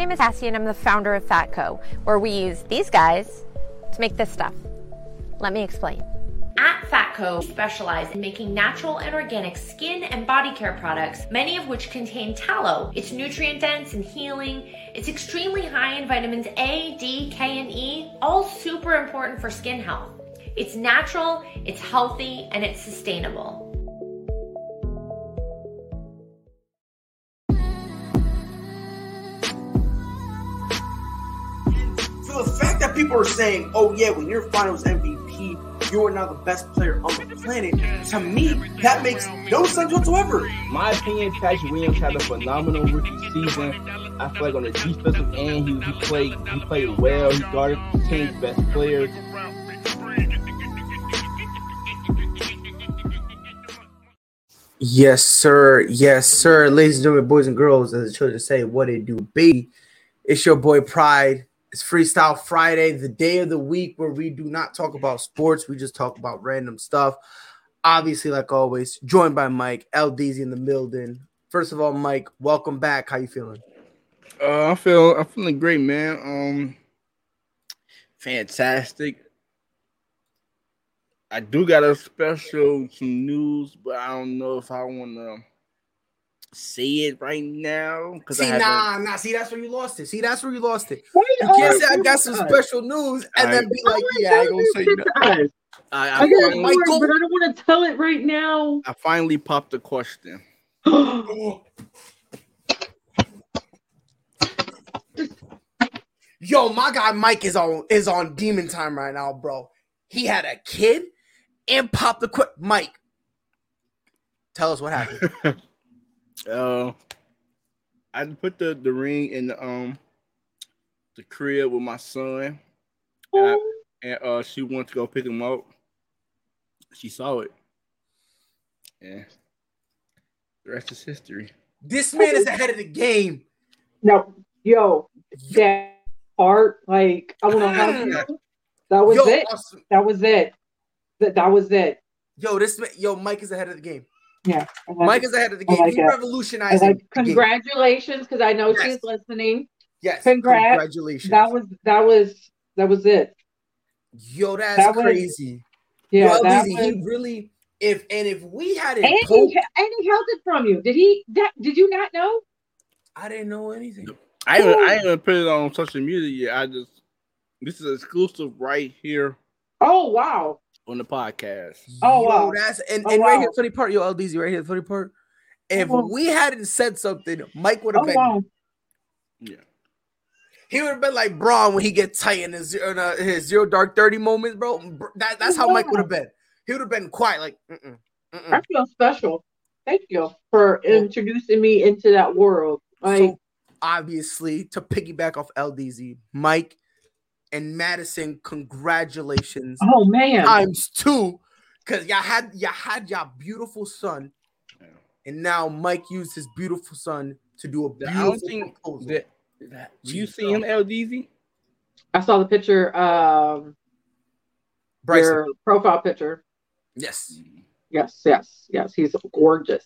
name is Cassie and I'm the founder of Fatco, where we use these guys to make this stuff. Let me explain. At Fatco, we specialize in making natural and organic skin and body care products, many of which contain tallow. It's nutrient dense and healing. It's extremely high in vitamins A, D, K, and E, all super important for skin health. It's natural, it's healthy, and it's sustainable. People are saying, "Oh yeah, when you're Finals MVP, you are now the best player on the planet," to me, that makes no sense whatsoever. My opinion, Patrick Williams had a phenomenal rookie season. I feel like on the defensive end, he, he played he played well. He guarded the team's best players. Yes, sir. Yes, sir. Ladies and gentlemen, boys and girls, as the children say, what it do be. It's your boy Pride. It's Freestyle Friday, the day of the week where we do not talk about sports. We just talk about random stuff. Obviously, like always, joined by Mike, L-Deezy in the building. First of all, Mike, welcome back. How you feeling? Uh, I feel I'm feeling great, man. Um, fantastic. I do got a special some news, but I don't know if I want to say it right now because See, I nah, nah. See, that's where you lost it. See, that's where you lost it. You can't say I got some special news and then be like, yeah, I ain't gonna say nothing. I, I, I got finally, more, but I don't want to tell it right now. I finally popped the question. Yo, my guy Mike is on is on demon time right now, bro. He had a kid and popped the quick. Mike, tell us what happened. Uh, I put the, the ring in the um the crib with my son, and, I, and uh she wanted to go pick him up. She saw it, and the rest is history. this man is ahead of the game. No, yo, that part, like, I don't know how you know. That was Yo, it. awesome. That was it. That, that was it. yo, this man, yo, Mike is ahead of the game. Yeah. Like Mike is ahead of the I game. like He it. I revolutionized like, the game. congratulations, because I know Yes. she's listening. Yes, congrats. congratulations. That was that was that was it. yo, that's that was- crazy. Yeah, yo, that L-Deezy, was, he really. If and if we hadn't and poked, he, and he held it from you. Did he? That did you not know? I didn't know anything. I ain't, I ain't even put it on social media yet. I just this is exclusive right here Oh wow! On the podcast. Oh, Yo, wow. that's and, Oh, and right wow. here, the funny part, yo, L-Deezy, right here, the funny part. If Oh, we hadn't said something, Mike would have Oh been. wow! Yeah, He would have been like Braun when he gets tight in his zero, in, uh, his zero dark thirty moments, bro. That, that's how Mike would have been. He would have been quiet, like. Mm-mm, mm-mm. I feel special. Thank you for introducing me into that world. Like, so obviously, to piggyback off L-Deezy, Mike and Madison, congratulations oh man, times two, because y'all had y'all had y'all beautiful son, Yeah. and now Mike used his beautiful son to do a I beautiful don't think proposal. that. that you see him, L-Deezy? I saw the picture. Um, Bryson, your profile picture. yes, Yes, yes, yes. He's gorgeous.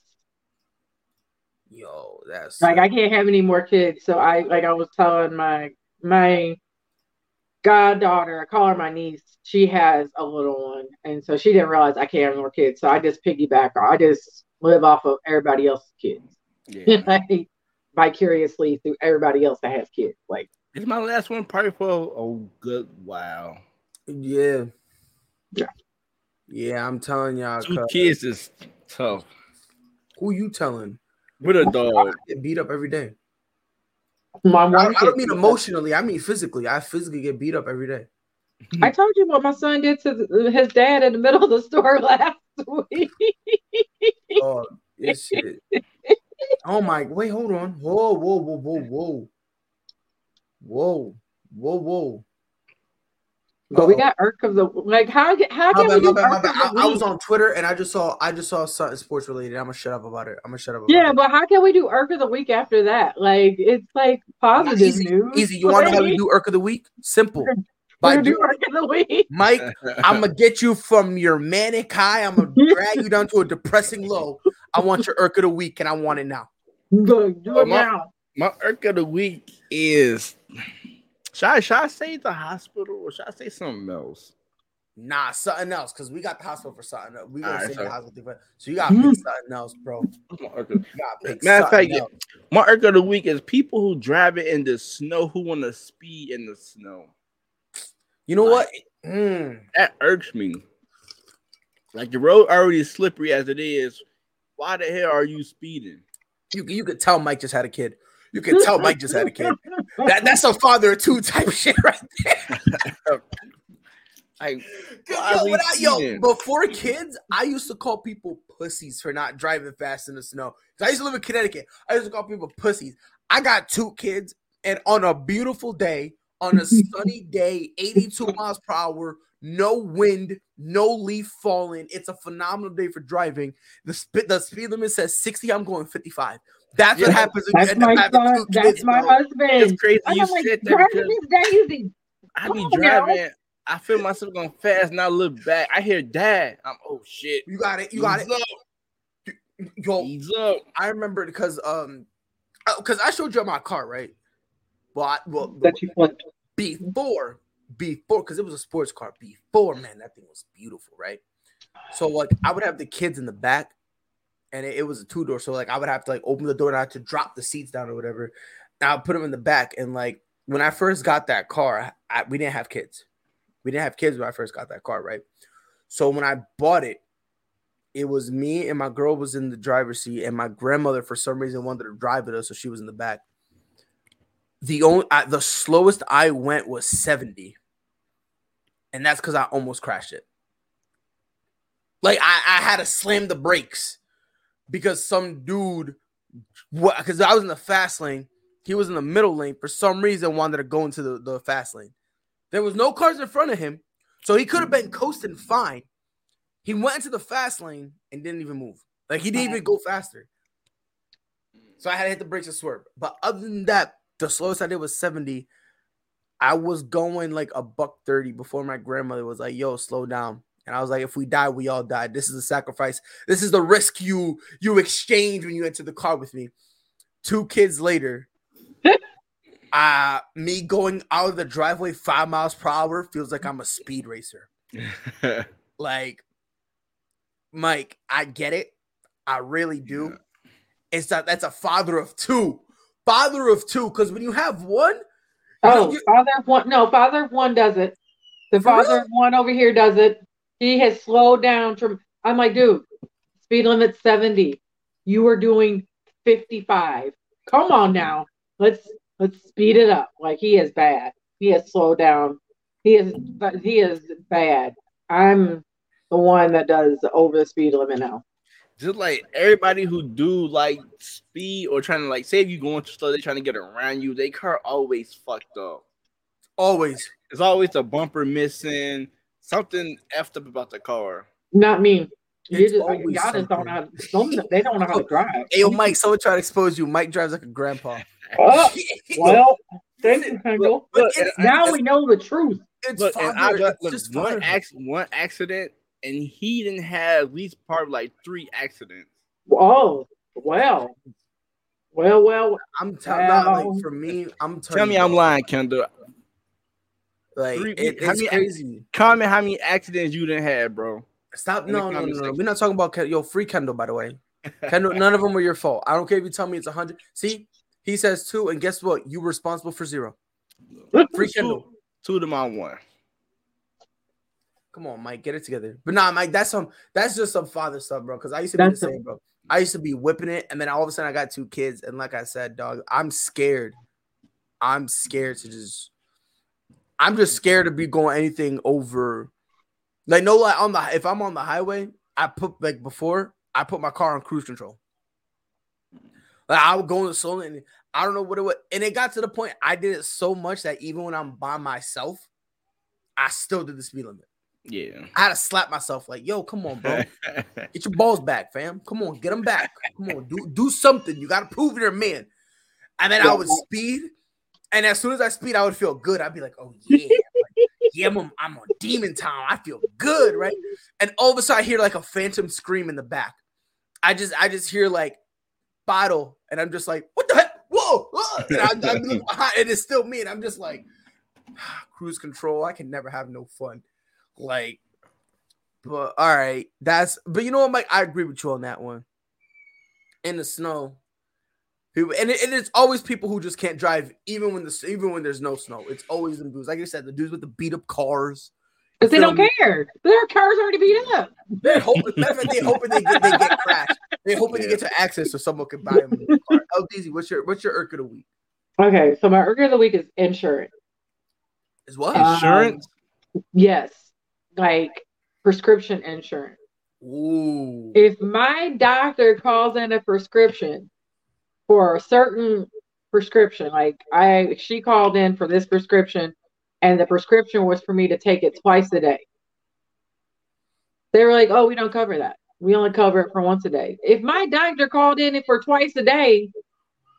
yo, that's Like I can't have any more kids, so I like I was telling my my goddaughter, I call her my niece. She has a little one, and so she didn't realize I can't have more kids. So I just piggyback. I just live off of everybody else's kids, Yeah. like vicariously through everybody else that has kids. Like It's my last one, probably for oh good wow. yeah, Yeah. yeah. I'm telling y'all, Two cuz. kids is tough. who you telling? With a dog. I get beat up every day. My I, wife. I don't mean emotionally. I mean physically. I physically get beat up every day. I told you what my son did to his dad in the middle of the store last week. Oh, this shit. Oh my! Wait, hold on. Whoa, whoa, whoa, whoa, whoa, whoa, whoa, whoa. But we got irk of the like. How how can bad, we do bad, irk bad. of the I, I was week? on Twitter and I just saw I just saw something sports related. I'm gonna shut up about it. I'm gonna shut up. About Yeah, it. but how can we do irk of the week after that? Like it's like positive easy, news. easy. You want to know how we do Irk of the Week? Simple. By We're do irk of the week. Mike, I'm gonna get you from your manic high. I'm gonna drag you down to a depressing low. I want your Irk of the Week, and I want it now. Look, do Oh, it my- now. My irk of the week is should I, should I say the hospital or should I say something else? Nah, something else because we got the hospital for something. Else. We gonna Alright, say so- the hospital, for, so you got to pick something else, bro. My irk of- got to pick Matter of fact, else. my irk of the week is people who drive it in the snow who want to speed in the snow. You know what? Mm, That irks me. Like the road already is slippery as it is. Why the hell are you speeding? you you could tell Mike just had a kid. You can tell Mike just had a kid. That that's a father of two type shit right there. Like, Yo, I- yo, before kids, I used to call people pussies for not driving fast in the snow. 'Cause I used to live in Connecticut. I used to call people pussies. I got two kids, and on a beautiful day, on a sunny day, 82 miles per hour, no wind, no leaf falling. It's a phenomenal day for driving. The sp- the speed limit says 60. I'm going 55. That's Yeah. what happens when you That's my having son. That's kids, my bro. husband. it's crazy I'm you like, said that driving because is daisy. I be on now. driving. I feel myself going fast, and I look back. I hear dad. I'm oh shit. You got it. You got Ease it. Up, Yo, ease up. I remember because um because I showed you my car, right? Well, I, well That you flipped. before before because it was a sports car before, man, that thing was beautiful, right? So like I would have the kids in the back, and it, it was a two door, so like I would have to like open the door and I had to drop the seats down or whatever. And I would put them in the back, and like when I first got that car, I, we didn't have kids. We didn't have kids when I first got that car, right? So when I bought it, it was me and my girl was in the driver's seat, and my grandmother for some reason wanted to drive with us, so she was in the back. The only I, the slowest I went was seventy, and that's because I almost crashed it. Like I, I had to slam the brakes because some dude. Because I was in the fast lane, he was in the middle lane. For some reason, wanted to go into the, the fast lane. There was no cars in front of him, so he could have been coasting fine. He went into the fast lane and didn't even move. Like he didn't even go faster. So I had to hit the brakes and swerve. But other than that, the slowest I did was 70. I was going like a buck 30 before my grandmother was like, yo, slow down. And I was like, if we die, we all die. This is a sacrifice. This is the risk you you exchange when you enter the car with me. Two kids later, uh, me going out of the driveway five miles per hour feels like I'm a speed racer. Like, Mike, I get it. I really do. It's that that's a father of two. Father of two. Because when you have one, Oh, you- father of one. No, father of one does it. The For real? father of one over here does it. He has slowed down from. I'm like, dude, speed limit 70. You are doing 55. Come on now. Let's let's speed it up. Like he is bad. He has slowed down. He is he is bad. I'm the one that does over the speed limit now. Just like everybody who do like speed or trying to like say if you going too slow, they trying to get around you. They car always fucked up. always. There's always a bumper missing, something effed up about the car. Not me. You It's just, always y'all just don't know. Don't, they don't know how to drive. Hey, yo, Mike, someone try to expose you. Mike drives like a grandpa. Oh, well, thank you, Kendall. But Look, Now we know the truth. it's Look, and I got it's look, just one fatherhood. acc- one accident, and he didn't have at least part of like three accidents. Oh, well, well, well. I'm telling you, Well- like for me, I'm Tell telling me you, I'm bro, lying, Kendall. Like Three- it, it's many- crazy. Comment how many accidents you didn't have, bro. Stop! No, no, no, no. We're not talking about Ken- yo free Kendall. By the way, Kendall, none of them were your fault. I don't care if you tell me it's a hundred. See, he says two, and guess what? You were responsible for zero. Free Kendall. Two, two to my one. Come on, Mike, get it together. But nah, Mike, that's some that's just some father stuff, bro. Because I used to be the same, bro. I used to be whipping it, and then all of a sudden I got two kids, and like I said, dog, I'm scared. I'm scared to just. I'm just scared to be going anything over, like no, like on the if I'm on the highway, I put like before I put my car on cruise control. Like I would go in the slow and I don't know what it was, and it got to the point I did it so much that even when I'm by myself, I still did the speed limit. Yeah. I had to slap myself like, yo, come on, bro. Get your balls back, fam. Come on, get them back. Come on, do do something. You gotta prove you're a man. And then I would speed, and as soon as I speed, I would feel good. I'd be like, oh yeah, like, yeah, I'm, a- I'm on demon town. I feel good, right? And all of a sudden, I hear like a phantom scream in the back. I just I just hear like bottle, and I'm just like, what the heck? Whoa, whoa, whoa. And, I, I look behind, and it's still me, and I'm just like, cruise control. I can never have no fun. Like, but all right, that's. But you know what, Mike? I agree with you on that one. In the snow, and, it, and it's always people who just can't drive, even when the even when there's no snow. It's always the dudes, like I said, the dudes with the beat up cars. Because they don't care. Their cars already beat up. They're hoping, they hoping they get, they get crashed. They're hoping yeah. to get to access so someone can buy them a new car. Oh, DZ, what's your what's your irk of the week? Okay, so my irk of the week is insurance. Is what insurance? Um, yes, like prescription insurance. Ooh. If my doctor calls in a prescription for a certain prescription, like I she called in for this prescription and the prescription was for me to take it twice a day. They were like, "Oh, we don't cover that. We only cover it for once a day." If my doctor called in it for twice a day,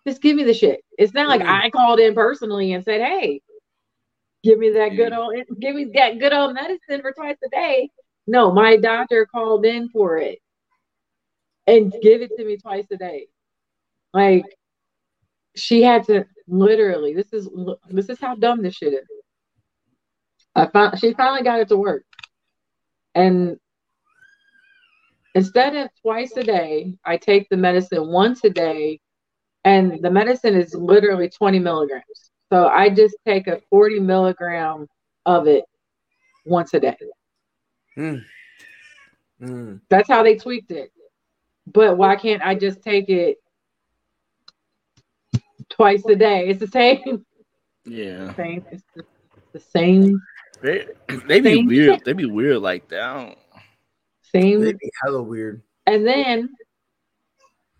just give me the shit. It's not like mm-hmm. I called in personally and said, "Hey, give me that good mm-hmm. old give me that good old medicine for twice a day." No, my doctor called in for it and give it to me twice a day. Like she had to literally. This is this is how dumb this shit is. I found she finally got it to work. And instead of twice a day, I take the medicine once a day, and the medicine is literally 20 milligrams. So I just take a 40 milligram of it once a day. Mm. Mm. That's how they tweaked it. But why can't I just take it twice a day? It's the same. Yeah. Same. It's the, the same they they be Same weird. Shit. They be weird like that. Same. They be hella weird. And then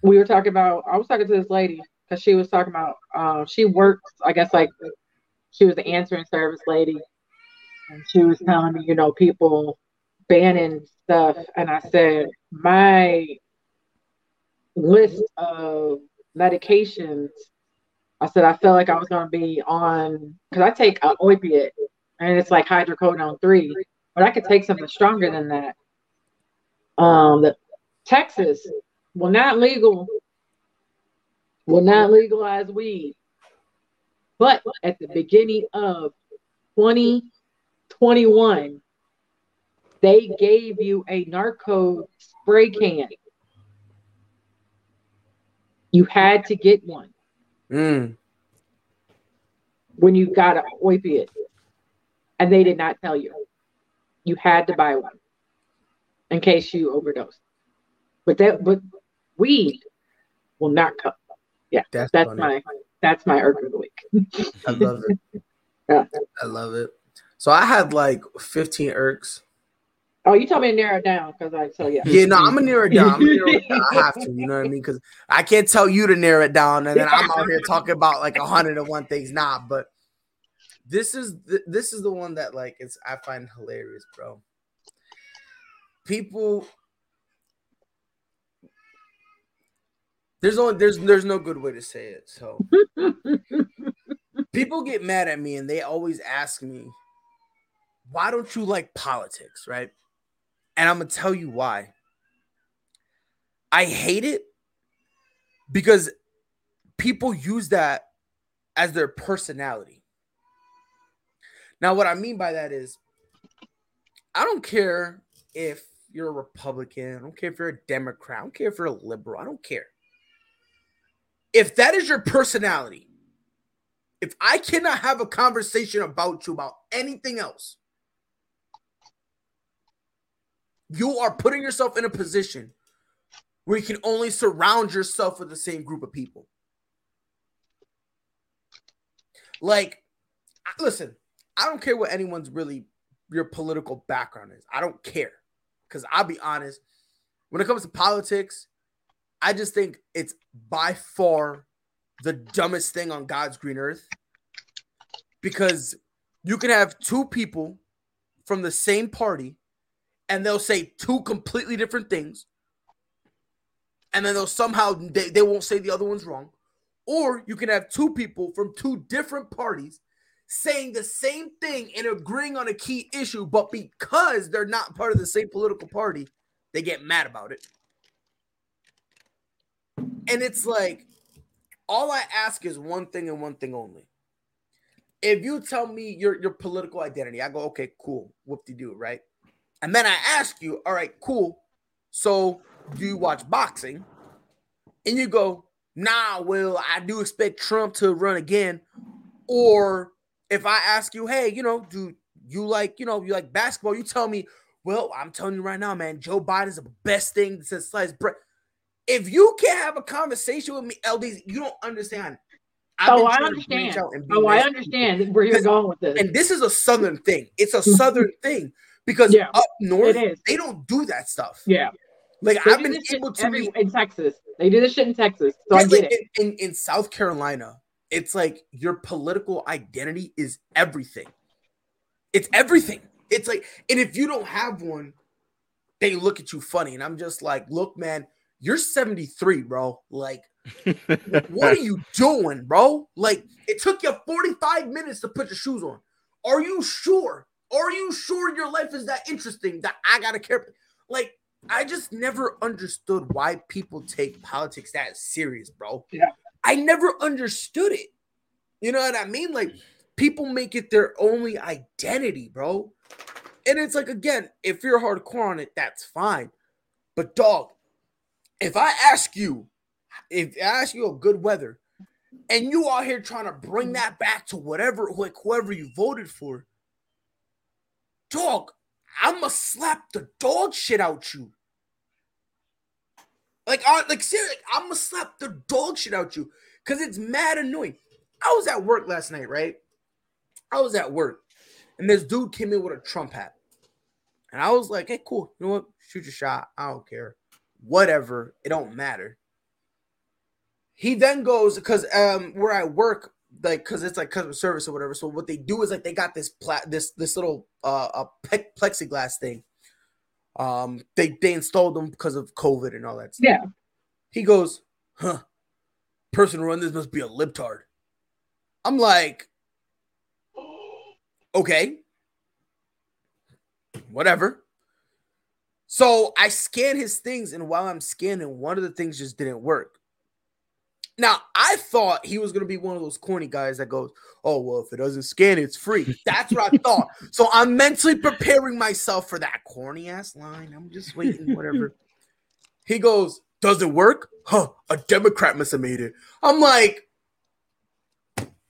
we were talking about. I was talking to this lady because she was talking about. Um, she works. I guess like she was the answering service lady, and she was telling me, you know, people banning stuff, and I said my list of medications. I said I felt like I was going to be on because I take an opiate and it's like hydrocodone three, but I could take something stronger than that. Um, the Texas will not legal will not legalize weed, but at the beginning of 2021, they gave you a narco spray can. You had to get one. Mm. When you got an opiate and they did not tell you. You had to buy one in case you overdose. But that, but weed will not come. Yeah, that's, that's my that's my irk of the week. I love it. yeah, I love it. So I had like 15 irks. Oh, you told me to narrow it down because I tell you. Yeah, no, I'm gonna narrow it down. Narrow it down. I have to, you know what I mean? Because I can't tell you to narrow it down, and then I'm out here talking about like a hundred and one things. Nah, but this is the, this is the one that like it's I find hilarious, bro. People There's only there's there's no good way to say it. So people get mad at me and they always ask me, why don't you like politics, right? And I'm gonna tell you why. I hate it because people use that as their personality. Now, what I mean by that is, I don't care if you're a Republican, I don't care if you're a Democrat, I don't care if you're a liberal, I don't care. If that is your personality, if I cannot have a conversation about you about anything else, you are putting yourself in a position where you can only surround yourself with the same group of people. Like, listen, I don't care what anyone's really your political background is. I don't care. Because I'll be honest, when it comes to politics, I just think it's by far the dumbest thing on God's green earth. Because you can have two people from the same party and they'll say two completely different things. And then they'll somehow they, they won't say the other one's wrong. Or you can have two people from two different parties saying the same thing and agreeing on a key issue, but because they're not part of the same political party, they get mad about it. And it's like, all I ask is one thing and one thing only. If you tell me your your political identity, I go, okay, cool, whoop de doo, right? And then I ask you, all right, cool. So do you watch boxing? And you go, nah, well, I do expect Trump to run again. Or if I ask you, hey, you know, do you like, you know, you like basketball? You tell me, well, I'm telling you right now, man, Joe Biden is the best thing since sliced bread. If you can't have a conversation with me, LDs, you don't understand. I've oh, I understand. Oh, I understand where you're going with this. And this is a southern thing. It's a southern thing because yeah, up north they don't do that stuff. Yeah. Like they I've been able to every, in Texas. They do this shit in Texas. So I get like it. In, in, in South Carolina, it's like your political identity is everything. It's everything. It's like, and if you don't have one, they look at you funny. And I'm just like, look, man, you're 73, bro. Like, what are you doing, bro? Like, it took you 45 minutes to put your shoes on. Are you sure? Are you sure your life is that interesting that I gotta care? Like, I just never understood why people take politics that serious, bro. Yeah. I never understood it. You know what I mean? Like, people make it their only identity, bro. And it's like, again, if you're hardcore on it, that's fine. But, dog, if I ask you, if I ask you a good weather, and you are here trying to bring that back to whatever, like whoever you voted for, dog, I'ma slap the dog shit out you. Like, I, like seriously, I'ma slap the dog shit out you because it's mad annoying. I was at work last night, right? I was at work, and this dude came in with a Trump hat, and I was like, "Hey, cool. You know what? Shoot your shot. I don't care. Whatever. It don't matter." He then goes because um where I work, like because it's like customer service or whatever. So what they do is like they got this plat, this this little uh a plexiglass thing. Um, they they installed them because of COVID and all that. Stuff. Yeah. He goes, huh? Person run this must be a libtard. I'm like, okay, whatever. So I scan his things, and while I'm scanning, one of the things just didn't work. Now, I thought he was going to be one of those corny guys that goes, Oh, well, if it doesn't scan, it's free. That's what I thought. So I'm mentally preparing myself for that corny ass line. I'm just waiting, whatever. he goes, Does it work? Huh, a Democrat must have made it. I'm like,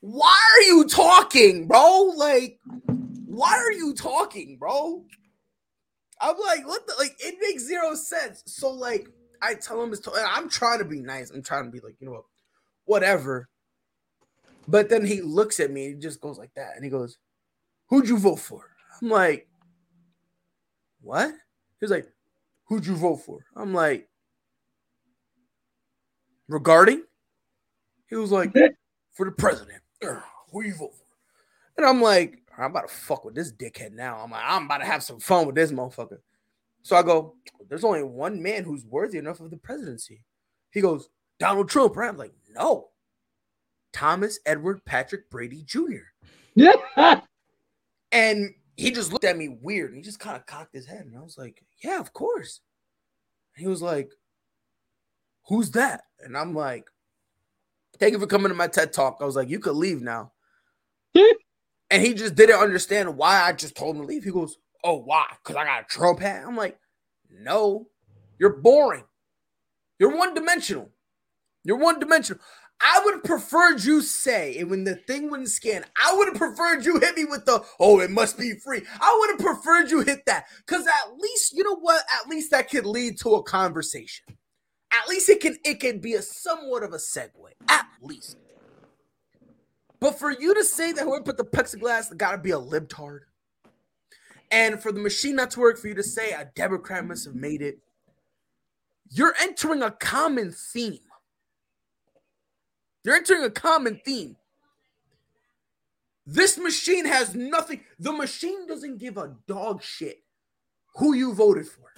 Why are you talking, bro? Like, why are you talking, bro? I'm like, what the like it makes zero sense. So, like, I tell him it's I'm trying to be nice. I'm trying to be like, you know what? Whatever. But then he looks at me, he just goes like that, and he goes, Who'd you vote for? I'm like, What? He's like, Who'd you vote for? I'm like, Regarding? He was like, For the president. Who you vote for? And I'm like, I'm about to fuck with this dickhead now. I'm like, I'm about to have some fun with this motherfucker. So I go, There's only one man who's worthy enough of the presidency. He goes, Donald Trump, right? I'm like, no. Thomas Edward Patrick Brady Jr. Yeah. and he just looked at me weird and he just kind of cocked his head. And I was like, yeah, of course. And he was like, who's that? And I'm like, thank you for coming to my TED talk. I was like, you could leave now. and he just didn't understand why I just told him to leave. He goes, oh, why? Because I got a Trump hat. I'm like, no, you're boring. You're one dimensional. You're one dimensional. I would have preferred you say, and when the thing wouldn't scan, I would have preferred you hit me with the, oh, it must be free. I would have preferred you hit that. Because at least, you know what? At least that could lead to a conversation. At least it can it can be a somewhat of a segue. At least. But for you to say that whoever put the plexiglass gotta be a libtard. And for the machine not to work, for you to say a Democrat must have made it, you're entering a common theme you're entering a common theme. This machine has nothing. The machine doesn't give a dog shit who you voted for.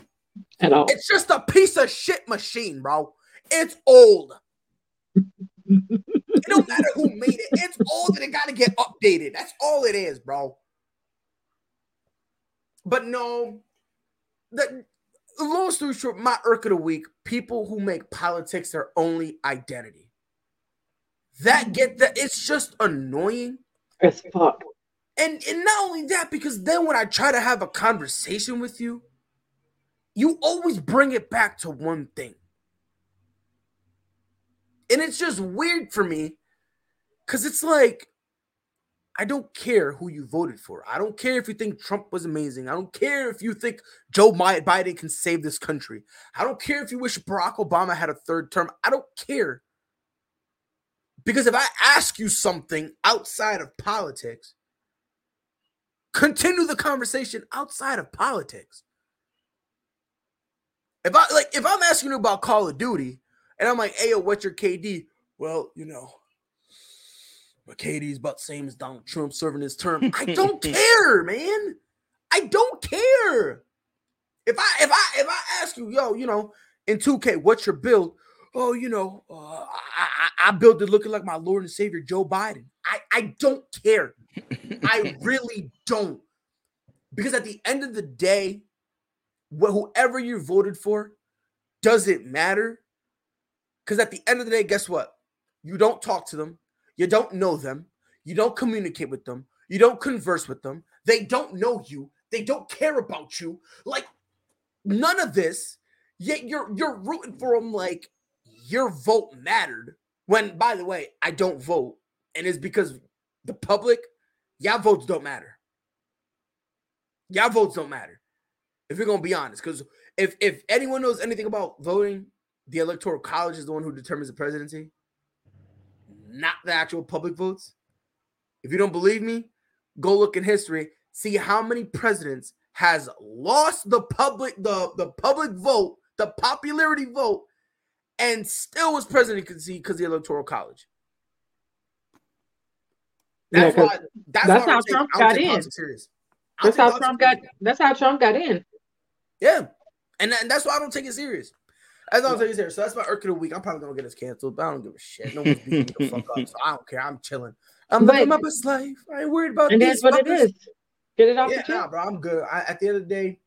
At all. It's just a piece of shit machine, bro. It's old. it don't matter who made it. It's old and it got to get updated. That's all it is, bro. But no, the, the long story short, my irk of the week: people who make politics their only identity. That get that it's just annoying as fuck. And and not only that, because then when I try to have a conversation with you, you always bring it back to one thing. And it's just weird for me because it's like, I don't care who you voted for. I don't care if you think Trump was amazing. I don't care if you think Joe Biden can save this country. I don't care if you wish Barack Obama had a third term. I don't care. Because if I ask you something outside of politics, continue the conversation outside of politics. If I like if I'm asking you about Call of Duty and I'm like, hey, yo, what's your KD? Well, you know, my KD is about the same as Donald Trump serving his term. I don't care, man. I don't care. If I if I if I ask you, yo, you know, in 2K, what's your build? Oh, you know, uh, I, I, I built it looking like my Lord and Savior Joe Biden. I I don't care. I really don't. Because at the end of the day, whoever you voted for, doesn't matter? Because at the end of the day, guess what? You don't talk to them. You don't know them. You don't communicate with them. You don't converse with them. They don't know you. They don't care about you. Like none of this. Yet you're you're rooting for them like your vote mattered. When by the way, I don't vote, and it's because the public, y'all votes don't matter. Y'all votes don't matter. If you're gonna be honest, because if if anyone knows anything about voting, the electoral college is the one who determines the presidency, not the actual public votes. If you don't believe me, go look in history, see how many presidents has lost the public the the public vote, the popularity vote, and still was president because of the electoral college. That's yeah, why. That's, that's why how Trump got in. That's how Trump got. That's how Trump got in. Yeah, and, and that's why I don't take it serious. As long I'm serious. So that's my irk of the week. I'm probably gonna get us canceled, but I don't give a shit. No one's beating the fuck up, so I don't care. I'm chilling. I'm but, living my best life. I ain't worried about. And that's what it is. Get it off yeah, nah, bro. I'm good. I, at the end of the day,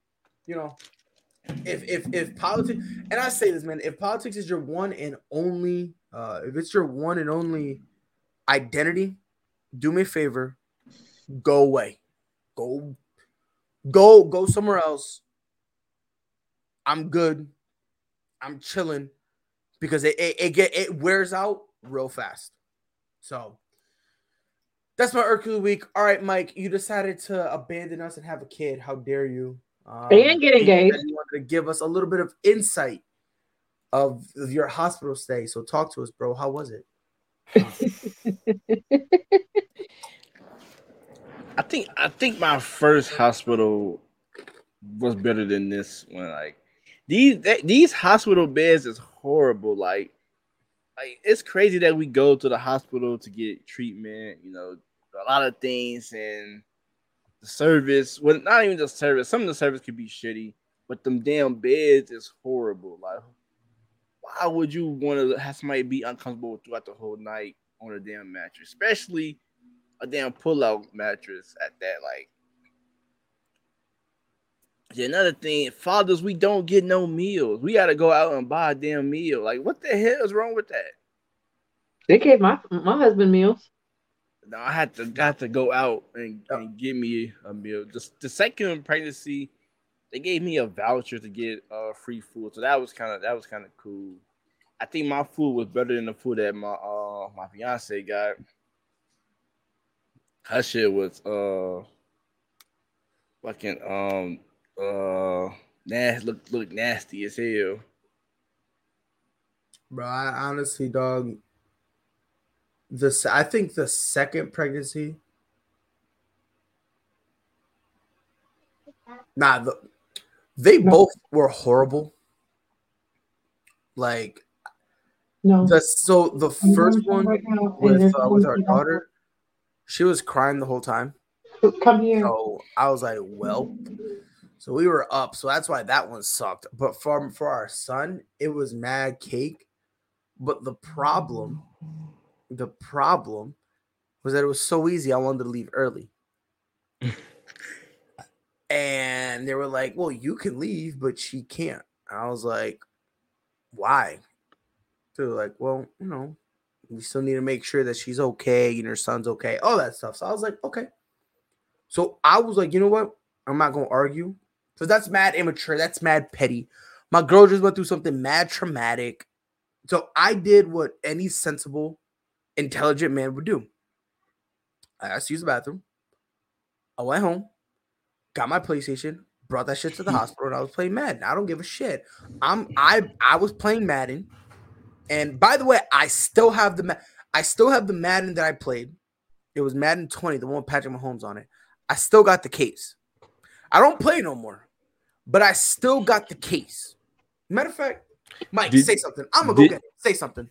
you know, if if if politics, and I say this, man, if politics is your one and only, uh, if it's your one and only identity, do me a favor, go away, go, go, go somewhere else I'm good. I'm chilling because it, it, it get it wears out real fast. So that's my Hercules week. All right, Mike, you decided to abandon us and have a kid. How dare you? Um, and get engaged. You wanted to give us a little bit of insight of, of your hospital stay. So talk to us, bro. How was it? I think I think my first hospital was better than this one. Like these these hospital beds is horrible. Like, like it's crazy that we go to the hospital to get treatment. You know, a lot of things and the service. Well, not even the service. Some of the service could be shitty, but them damn beds is horrible. Like, why would you want to have somebody be uncomfortable throughout the whole night on a damn mattress, especially a damn pull-out mattress at that? Like, Another thing, fathers, we don't get no meals. We got to go out and buy a damn meal. Like, what the hell is wrong with that? They gave my my husband meals. No, I had to got to go out and, and give me a meal. Just the second pregnancy, they gave me a voucher to get uh free food. So that was kind of that was kind of cool. I think my food was better than the food that my uh my fiance got. Her shit was uh fucking um uh nasty look look nasty as hell. Bro, I honestly, dog. This I think the second pregnancy. Nah, the, they both were horrible. Like, no. The, so the first one with uh, with our daughter, she was crying the whole time. Come here. So I was like, well, so we were up. So that's why that one sucked. But for, for our son, it was mad cake. But the problem, the problem was that it was so easy. I wanted to leave early. and they were like, well, you can leave, but she can't. I was like, why? They were like, well, you know, We still need to make sure that she's okay and her son's okay, all that stuff. So I was like, okay. So I was like, you know what? I'm not gonna argue because that's mad immature. That's mad petty. My girl just went through something mad traumatic. So I did what any sensible, intelligent man would do. I asked to use the bathroom. I went home, got my PlayStation, brought that shit to the hospital, and I was playing Madden. I don't give a shit. I'm I I was playing Madden, and by the way, I still have the I still have the Madden that I played. It was Madden 20, the one with Patrick Mahomes on it. I still got the case. I don't play no more, but I still got the case. Matter of fact, Mike, did, say something. I'm gonna did, go get it. Say something.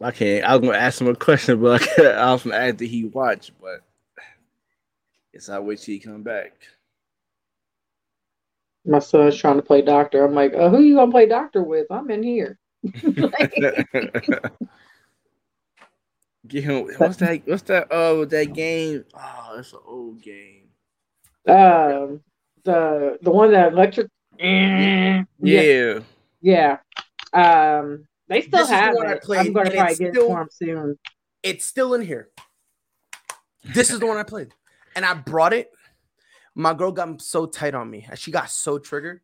I can't. I was gonna ask him a question, but I was gonna ask that he watch, but it's I wait till he come back. My son's trying to play doctor. I'm like, uh, who you gonna play doctor with? I'm in here. Get him. What's that? What's that? Oh, that game. Oh, it's an old game. Um, the the one that electric. Yeah. Yeah. Yeah. Um, they still this have it. I'm going to probably get still, it for them soon. It's still in here. This is the one I played, and I brought it. My girl got so tight on me. She got so triggered.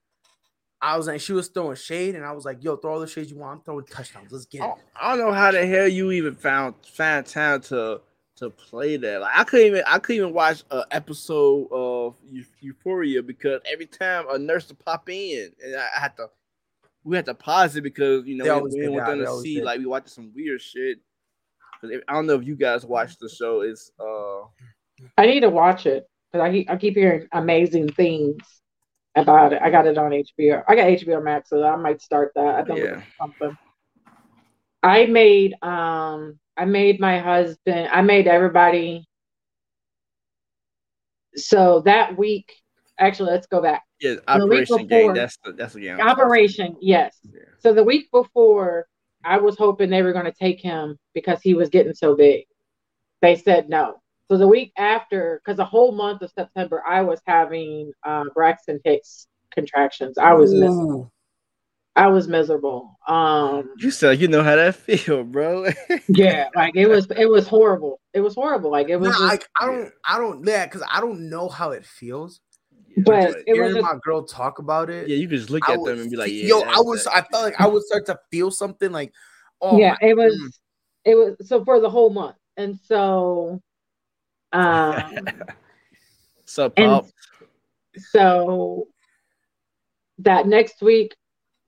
I was like, she was throwing shade, and I was like, "Yo, throw all the shade you want. I'm throwing touchdowns. Let's get it." I don't know how the hell you even found found time to to play that. Like I couldn't even I couldn't even watch an episode of Euphoria because every time a nurse would pop in, and I had to we had to pause it because you know we, we didn't want them to see did. like we watching some weird shit. If, I don't know if you guys watched the show. It's uh, I need to watch it because I I keep hearing amazing things about it. I got it on HBO. I got HBO Max, so I might start that. I think yeah. something. I made um I made my husband. I made everybody. So that week, actually, let's go back. Yeah, Operation Gang. That's the that's the game. Operation, yes. Yeah. So the week before, I was hoping they were going to take him because he was getting so big. They said no. So the week after, because the whole month of September, I was having uh, Braxton Hicks contractions. I was miserable. I was miserable. Um, you said you know how that feel, bro. yeah, like it was. It was horrible. It was horrible. Like it was. Nah, just, like I don't. I don't. Yeah, because I don't know how it feels. But it hearing was my girl talk about it. Yeah, you could just look I at them and be like, yeah, "Yo, I was." I felt like I would start to feel something like, "Oh." Yeah, it was. Mm. It was so for the whole month, and so um, so pop. So that next week,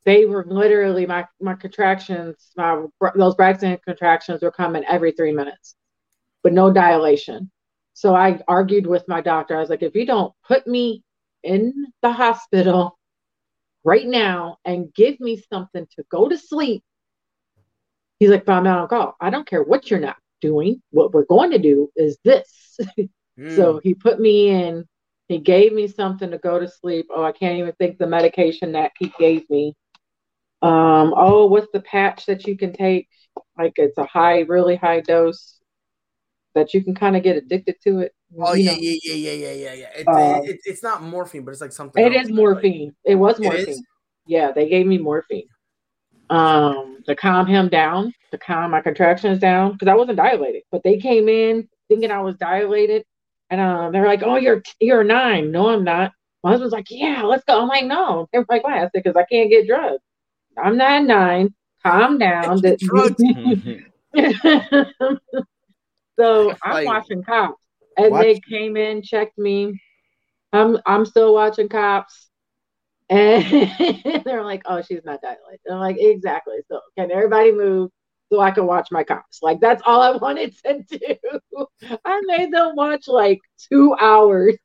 they were literally my my contractions. My those Braxton contractions were coming every three minutes, but no dilation. So I argued with my doctor. I was like, if you don't put me in the hospital right now and give me something to go to sleep, he's like, but I'm not on call. I don't care what you're not doing. What we're going to do is this. mm. So he put me in. He gave me something to go to sleep. Oh, I can't even think the medication that he gave me. Um, oh, what's the patch that you can take? Like it's a high, really high dose that you can kind of get addicted to it. Oh yeah, yeah, yeah, yeah, yeah, yeah, yeah. It, uh, it, it's not morphine, but it's like something. It is morphine. Like, it was morphine. It yeah, they gave me morphine um, to calm him down, to calm my contractions down, because I wasn't dilated. But they came in thinking I was dilated, and uh, they're like, "Oh, you're you're nine. No, I'm not." My husband's like, "Yeah, let's go." I'm like, "No." They're like, "Why?" I said, "Because I can't get drugs. I'm not nine. Calm down." so I'm like, watching cops, and watch. they came in, checked me. I'm I'm still watching cops and they're like, oh, she's not dilated. And I'm like, exactly. So can everybody move so I can watch my cops? Like that's all I wanted to do. I made them watch like two hours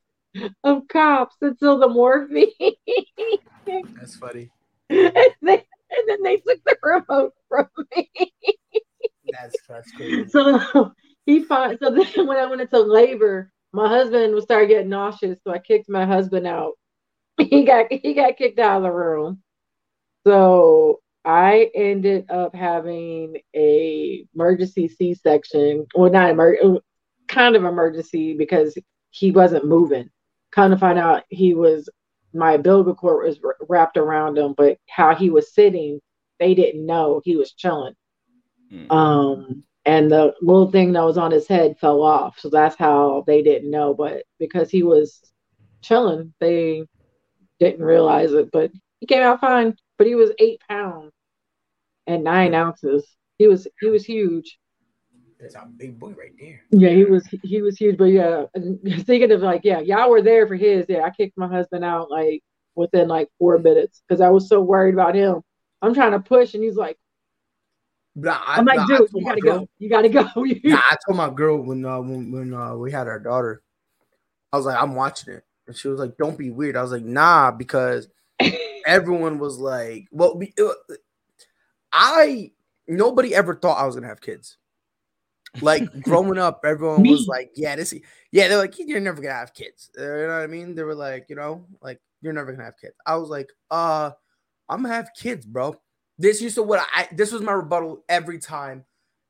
of cops until the morphine. that's funny. And, they, and, then they took the remote from me. that's that's crazy. So he fought. So then when I went into labor, my husband was started getting nauseous, so I kicked my husband out he got he got kicked out of the room. So I ended up having a emergency C section. Well, not emer- kind of emergency because he wasn't moving. Kind of find out he was my umbilical cord was wrapped around him, but how he was sitting, they didn't know he was chilling. Mm. Um, and the little thing that was on his head fell off. So that's how they didn't know. But because he was chilling, they didn't realize it. But he came out fine. But he was eight pounds and nine ounces. He was he was huge. That's a big boy right there. Yeah, he was he was huge. But yeah, thinking of like, yeah, y'all were there for his. Yeah, I kicked my husband out like within like four minutes because I was so worried about him. I'm trying to push, and he's like, Nah, I, I'm like, nah, dude, you gotta girl- go. You gotta go. Nah, I told my girl when uh, when when uh, we had our daughter, I was like, I'm watching it, and she was like, "Don't be weird." I was like, "Nah," because everyone was like, "Well, we, uh, I nobody ever thought I was gonna have kids." Like growing up, everyone was like, "Yeah, this, yeah." They're like, "You're never gonna have kids." Uh, you know what I mean? They were like, you know, like you're never gonna have kids. I was like, "Uh, I'm gonna have kids, bro." This used to what I. This was my rebuttal every time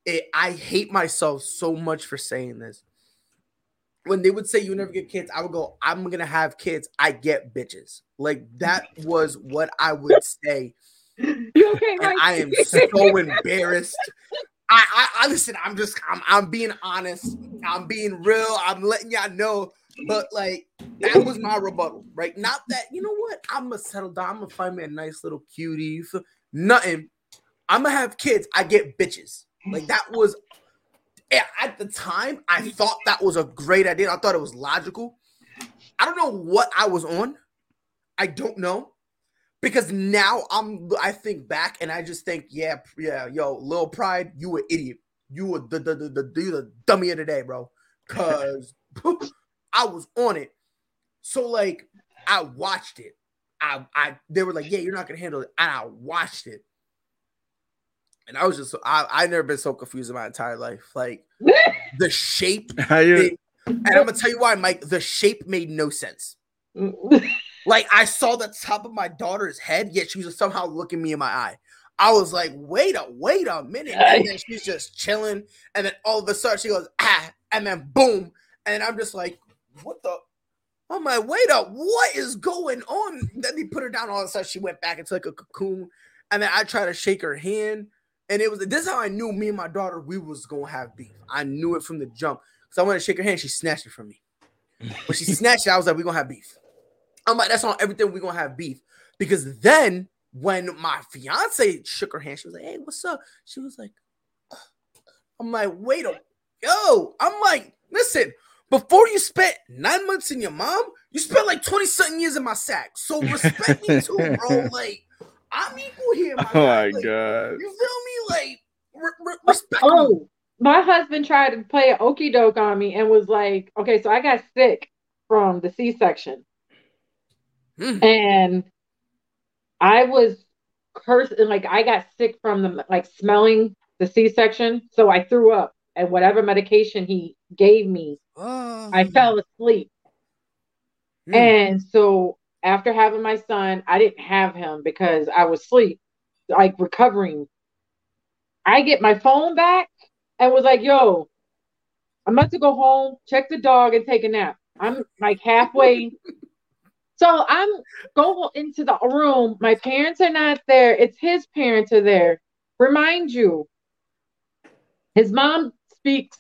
it, I hate myself so much for saying this. When they would say you never get kids, I would go, I'm gonna have kids. I get bitches. Like that was what I would say. you okay, And I am so embarrassed. I, I, I listen, I'm just I'm, I'm being honest. I'm being real. I'm letting y'all know. But like that was my rebuttal, right? Not that, you know what? I'm gonna settle down. I'm gonna find me a nice little cutie. You feel- Nothing. I'm gonna have kids. I get bitches. Like that was eh, at the time, I thought that was a great idea. I thought it was logical. I don't know what I was on. I don't know. Because now I'm I think back and I just think, yeah, yeah, yo, Lil Pride, you an idiot. You were the the the, the, the, the dummy of the day, bro. Cause I was on it. So like I watched it. I I they were like, yeah, you're not gonna handle it. And I watched it. And I was just I I never been so confused in my entire life. Like the shape, you? it- and I'm gonna tell you why, Mike. The shape made no sense. Like I saw the top of my daughter's head, yet she was somehow looking me in my eye. I was like, wait a wait a minute. And then she's just chilling, and then all of a sudden she goes, ah, and then boom. And I'm just like, what the? I'm like, wait up, what is going on? Then they put her down. All of a sudden, she went back into like a cocoon. And then I tried to shake her hand. And it was this is how I knew me and my daughter we was gonna have beef. I knew it from the jump. So I went to shake her hand, she snatched it from me. When she snatched it, I was like, we're gonna have beef. I'm like, that's on everything we're gonna have beef. Because then when my fiance shook her hand, she was like, Hey, what's up? She was like, I'm like, wait a yo, I'm like, listen, before you spent nine months in your mom, you spent like 20 something years in my sack. So respect me too, bro. Like, I'm equal here. My Oh guy. my Like, god. You feel me? Like, re- re- respect me. Oh, my husband tried to play an okey doke on me and was like, okay, so I got sick from the C section. Hmm. And I was cursed and like I got sick from the like smelling the C section. So I threw up and whatever medication he gave me, I fell asleep. Hmm. And so after having my son, I didn't have him because I was asleep, like recovering. I get my phone back and was like, yo, I'm about to go home, check the dog, and take a nap. I'm like halfway. so I'm go into the room. My parents are not there. It's his parents are there. Remind you, his mom speaks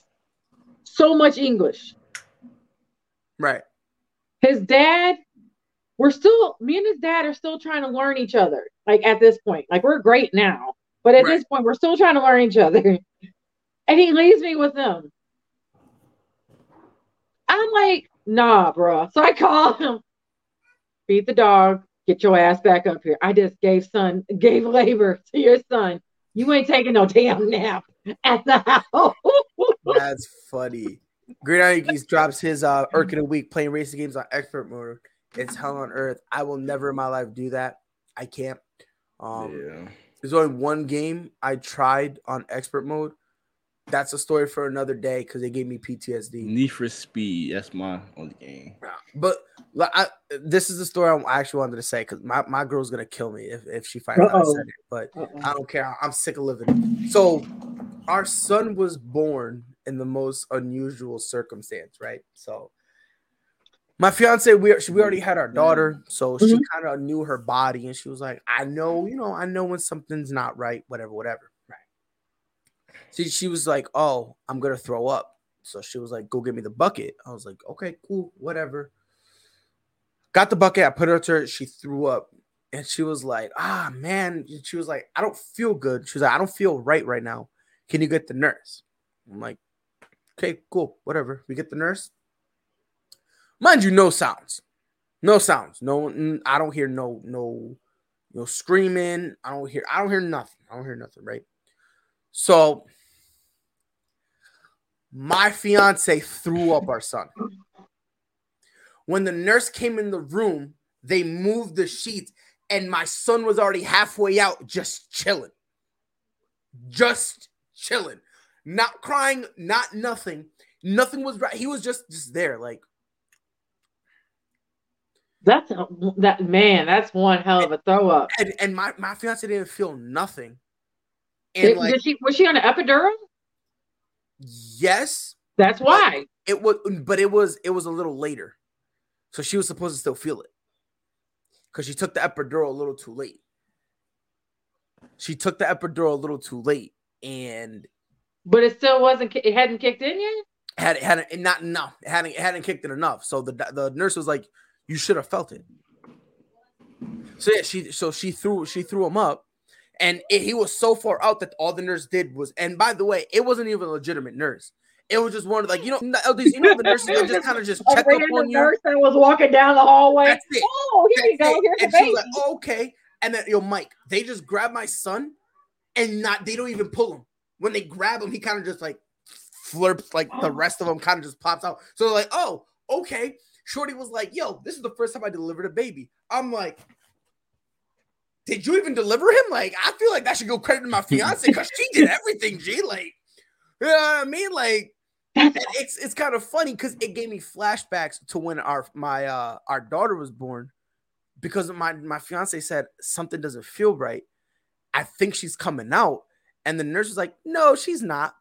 so much English. Right. his dad we're still me and his dad are still trying to learn each other like at this point. Like we're great now but at Right. this point we're still trying to learn each other. And he leaves me with them. I'm like nah bro so i call him. Feed the dog. Get your ass back up here. I just gave son gave labor to your son. You ain't taking no damn nap at the house That's funny. Great Yankees drops his uh Irk of the week playing racing games on expert mode. It's hell on earth. I will never in my life do that. I can't. Um yeah. there's only one game I tried on expert mode. That's a story for another day because they gave me PTSD. Need for Speed. That's my only game. But like, I, this is the story I actually wanted to say because my, my girl's gonna kill me if, if she finds out I said it. But I don't care. I'm sick of living. So, our son was born in the most unusual circumstance, right? So, my fiance, we we already had our daughter, so she Mhm. kind of knew her body, and she was like, "I know, you know, I know when something's not right, whatever, whatever." Right. See, she was like, "Oh, I'm gonna throw up," so she was like, "Go get me the bucket." I was like, "Okay, cool, whatever." Got the bucket. I put her to her. She threw up, and she was like, "Ah, man." She was like, "I don't feel good." She was like, "I don't feel right right now. Can you get the nurse?" I'm like, "Okay, cool, whatever." We get the nurse. Mind you, no sounds, no sounds. No, I don't hear no no no screaming. I don't hear. I don't hear nothing. I don't hear nothing. Right. So my fiance threw up our son. When the nurse came in the room, they moved the sheets, and my son was already halfway out, just chilling. Just chilling. Not crying, not nothing. Nothing was right. He was just just there, like that's a, that man. That's one hell of a throw up. And, and my my fiance didn't feel nothing. And did, like, did she was she on an epidural? Yes. That's why. It was, but it was it was a little later, so she was supposed to still feel it because she took the epidural a little too late. She took the epidural a little too late, and but it still wasn't. It hadn't kicked in yet. Had it hadn't not no it hadn't it hadn't kicked it enough. So the the nurse was like, "You should have felt it." So yeah, she so she threw she threw him up, and it, he was so far out that all the nurse did was. And by the way, it wasn't even a legitimate nurse. It was just one of like you know the LDs, you know the nurses that just kind of just check up on you. Nurse that was walking down the hallway. That's it. Oh, here you go. Here's and the baby. Like, oh, okay. And then yo, Mike, they just grabbed my son, and not they don't even pull him. When they grab him, he kind of just like flirts like the rest of them kind of just pops out. So they're like, oh, okay. Shorty was like, yo, this is the first time I delivered a baby. I'm like, did you even deliver him? Like, I feel like that should go credit to my fiance because she did everything, G. Like, you know what I mean? Like, it's it's kind of funny because it gave me flashbacks to when our my uh our daughter was born because my my fiance said something doesn't feel right. I think she's coming out, and the nurse was like, "No, she's not."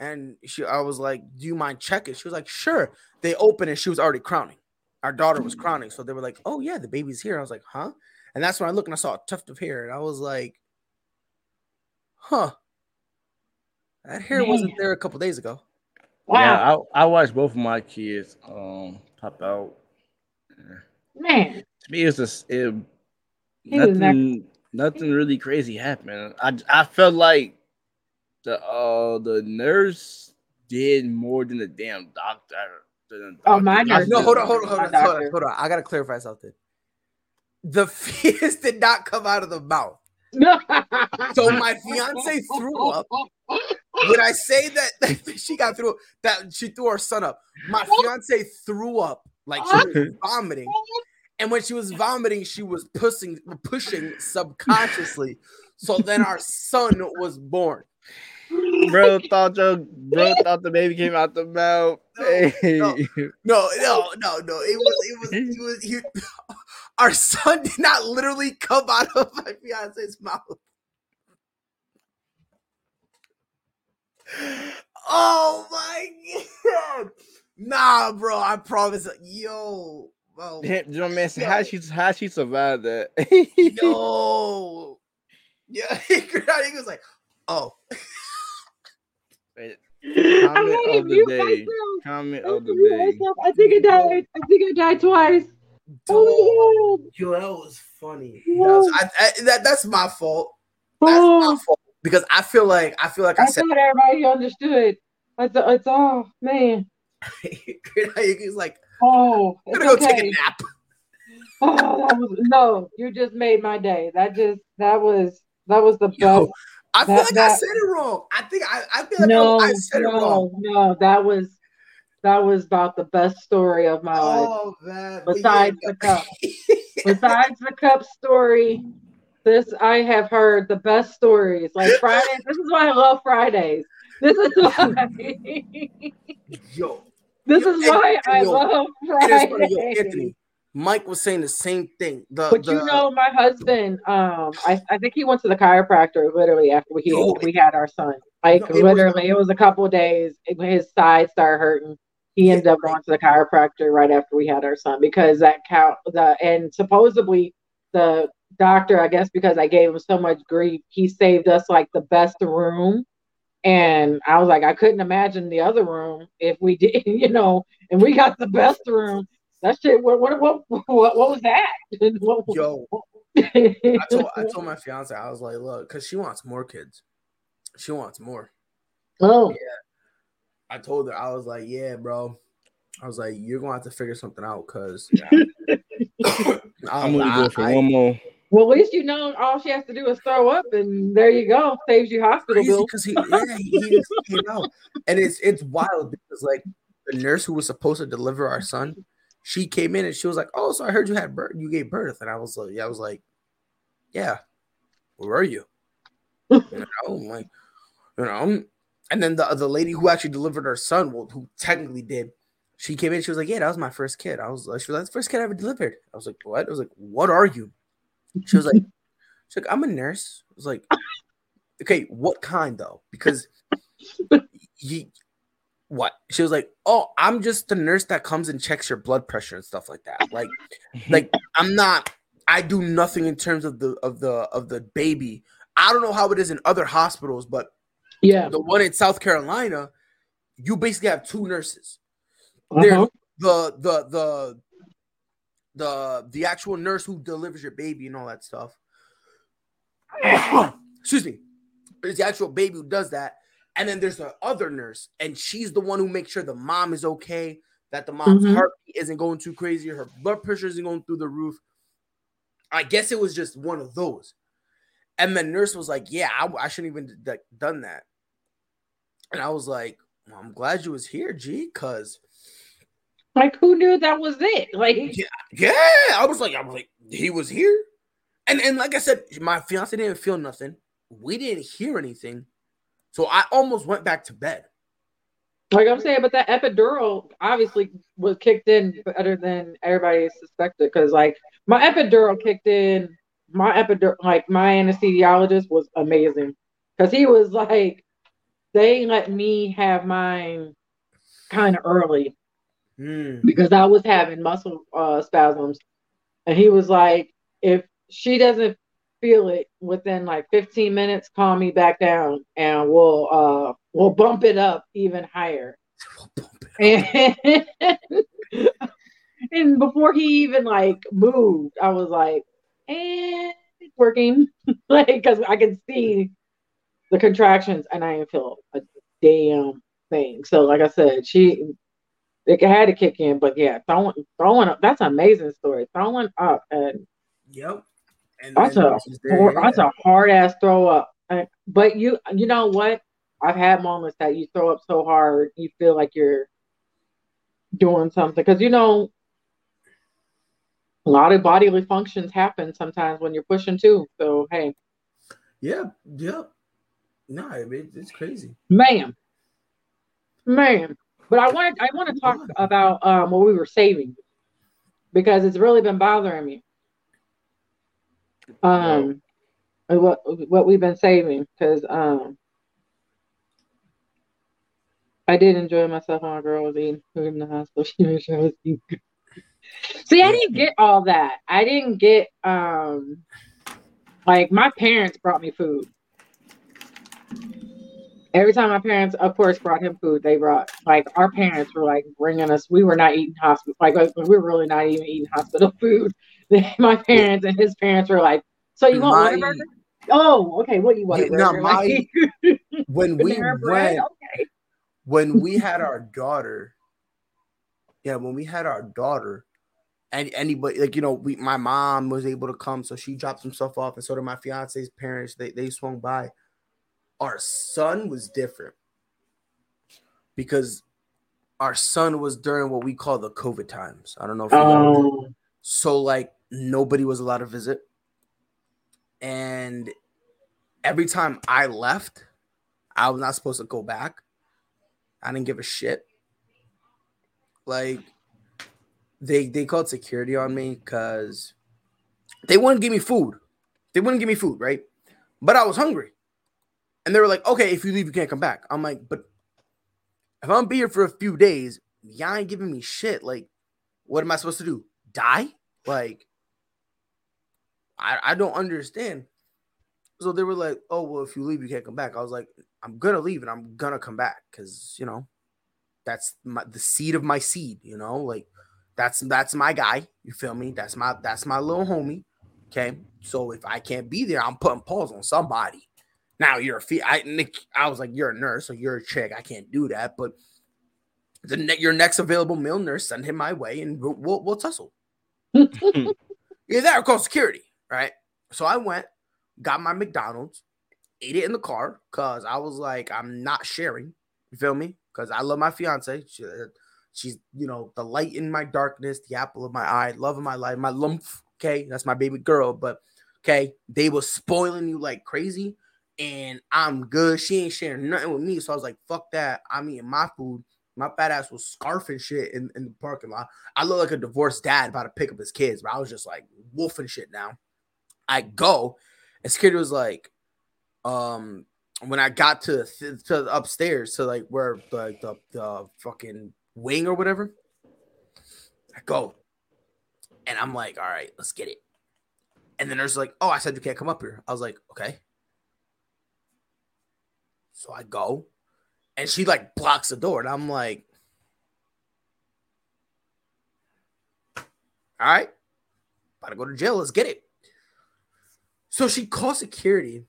And she, I was like, "Do you mind checking?" She was like, "Sure." They opened and she was already crowning. Our daughter was crowning, so they were like, "Oh yeah, the baby's here." I was like, "Huh?" And that's when I looked and I saw a tuft of hair, and I was like, "Huh." That hair Man. wasn't there a couple days ago. Wow. Yeah, I, I watched both of my kids um pop out. Man, to me, it's just it, nothing. Nothing really crazy happened. I I felt like the uh the nurse did more than the damn doctor. The oh, my nurse. No, hold on, hold on, hold on, hold on, hold on. I gotta clarify something. The fetus did not come out of the mouth. so my fiance threw up. When I say that, she got through that she threw her son up, my fiance threw up like she was vomiting. And when she was vomiting, she was pushing pushing subconsciously. So then our son was born. Bro thought your bro thought the baby came out the mouth. No, no, no, no, no, no. It was it was it was he, our son did not literally come out of my fiance's mouth. Oh my god. Nah, bro, I promise. Yo, bro. Damn, you know, man, yo. how she how she survived that? yo. Yeah, he was like, oh. Wait, comment of the day. Comment of the day. I think I died. I think I died twice. Oh, yo, that was funny. That was, I, I, that, that's my fault. That's oh. my fault because I feel like I feel like I, I said everybody understood. It's, it's all man. He's like, oh, I'm gonna go okay. take a nap. oh, was no, you just made my day. That just that was that was the Yo, best. I feel that, like that, I said it wrong. I think I, I feel like no, I, said no, it wrong. No, that was that was about the best story of my life. oh, life. Besides yeah. the cup. Besides the cup story, this I have heard the best stories. Like Fridays. this is why I love Fridays. This is why. yo. This is why I love Anthony, Mike was saying the same thing. The, but the, you know, my husband, um, I, I think he went to the chiropractor literally after we yo, we had our son. Like no, it literally, was, it was a couple days. His side started hurting. He ended up going to the chiropractor right after we had our son because that cow the and supposedly the doctor, I guess because I gave him so much grief, he saved us like the best room And I was like, I couldn't imagine the other room if we didn't, you know, and we got the best room. That shit, what, what, what, what, what was that? Yo, I told, I told my fiance, I was like, look, because she wants more kids. She wants more. Oh, yeah. I told her, I was like, yeah, bro. I was like, you're gonna have to figure something out because I'm gonna go for I, one more. Well, at least you know all she has to do is throw up, and there you go, saves you hospital bills. Because he, yeah, he, he just came out, and it's it's wild because like the nurse who was supposed to deliver our son, she came in and she was like, "Oh, so I heard you had birth, you gave birth," and I was like, "Yeah, I was like, yeah, where are you?" you know, like, you know, and then the the lady who actually delivered our son, well, who technically did, she came in. She was like, "Yeah, that was my first kid." I was like, "She was like, the first kid I ever delivered." I was like, "What?" I was like, "What are you?" She was like, "She's like, I'm a nurse." I was like, "Okay, what kind though?" Because you, what? She was like, "Oh, I'm just the nurse that comes and checks your blood pressure and stuff like that." Like, like I'm not. I do nothing in terms of the of the of the baby. I don't know how it is in other hospitals, but yeah, the one in South Carolina, you basically have two nurses. Uh-huh. There, the the the the the actual nurse who delivers your baby and all that stuff. Excuse me. There's the actual baby who does that. And then there's the other nurse, and she's the one who makes sure the mom is okay, that the mom's mm-hmm. heartbeat isn't going too crazy, her blood pressure isn't going through the roof. I guess it was just one of those. And the nurse was like, "Yeah, I, I shouldn't even like done that." And I was like, well, "I'm glad you was here, G, because like who knew that was it? Like yeah, yeah. I was like, I was like, he was here. And and like I said, my fiance didn't feel nothing. We didn't hear anything. So I almost went back to bed. Like I'm saying, but that epidural obviously was kicked in better than everybody suspected. Cause like my epidural kicked in, my epidural, like my anesthesiologist was amazing. Cause he was like, they let me have mine kind of early mm. because I was having muscle uh, spasms. And he was like, if she doesn't feel it within like 15 minutes, calm me back down and we'll uh we'll bump it up even higher. and, and before he even like moved, I was like, and it's working. like because I can see the contractions and I didn't feel a damn thing. So like I said, she it had to kick in, but yeah, throwing throwing up that's an amazing story. Throwing up and yep. And that's a hard, that's a hard ass throw up. But you you know what? I've had moments that you throw up so hard you feel like you're doing something because you know a lot of bodily functions happen sometimes when you're pushing too. So hey. Yeah, yeah. No, I mean, it's crazy. Man. Man. But I want I want to talk about um, what we were saving because it's really been bothering me. Um, what what we've been saving because um, I did enjoy myself on a girl was eating food in the hospital. She made sure I was eating. See, I didn't get all that. I didn't get um, like my parents brought me food. Every time my parents, of course, brought him food, they brought like our parents were like bringing us. We were not eating hospital, like we were really not even eating hospital food. my parents and his parents were like, "So you want my, Whataburger? Oh, okay. What do you want? Yeah, my, when we went, okay. when we had our daughter, yeah, when we had our daughter, and anybody like you know, we my mom was able to come, so she dropped some stuff off, and so did my fiance's parents. They they swung by our son was different because our son was during what we call the COVID times. I don't know if you know. Oh. So like nobody was allowed to visit. And every time I left, I was not supposed to go back. I didn't give a shit. Like they they called security on me because they wouldn't give me food. They wouldn't give me food, right? But I was hungry. And they were like, okay, if you leave, you can't come back. I'm like, but if I'm be here for a few days, y'all ain't giving me shit. Like, what am I supposed to do? Die? Like, I, I don't understand. So they were like, oh, well, if you leave, you can't come back. I was like, I'm gonna leave and I'm gonna come back because you know that's my, the seed of my seed. You know, like that's that's my guy. You feel me? That's my that's my little homie. Okay, so if I can't be there, I'm putting pause on somebody. Now you're a fee. I Nick, I was like, you're a nurse, so you're a chick. I can't do that. But the ne- your next available male nurse, send him my way, and we'll we'll, we'll tussle. Either that or call security, right? So I went, got my McDonald's, ate it in the car because I was like, I'm not sharing. You feel me? Because I love my fiance. She, she's, you know, the light in my darkness, the apple of my eye, love of my life, my lump. Okay, that's my baby girl. But okay, they were spoiling you like crazy, and I'm good. She ain't sharing nothing with me. So I was like, fuck that. I'm eating my food. My fat ass was scarfing shit in, in the parking lot. I look like a divorced dad about to pick up his kids, but I was just like wolfing shit now. I go, and security was like, um, when I got to to upstairs to like where the the, the fucking wing or whatever, I go, and I'm like, all right, let's get it. And then there's like, oh, I said you can't come up here. I was like, okay. So I go, and she like blocks the door, and I'm like, all right, about to go to jail. Let's get it. So she calls security.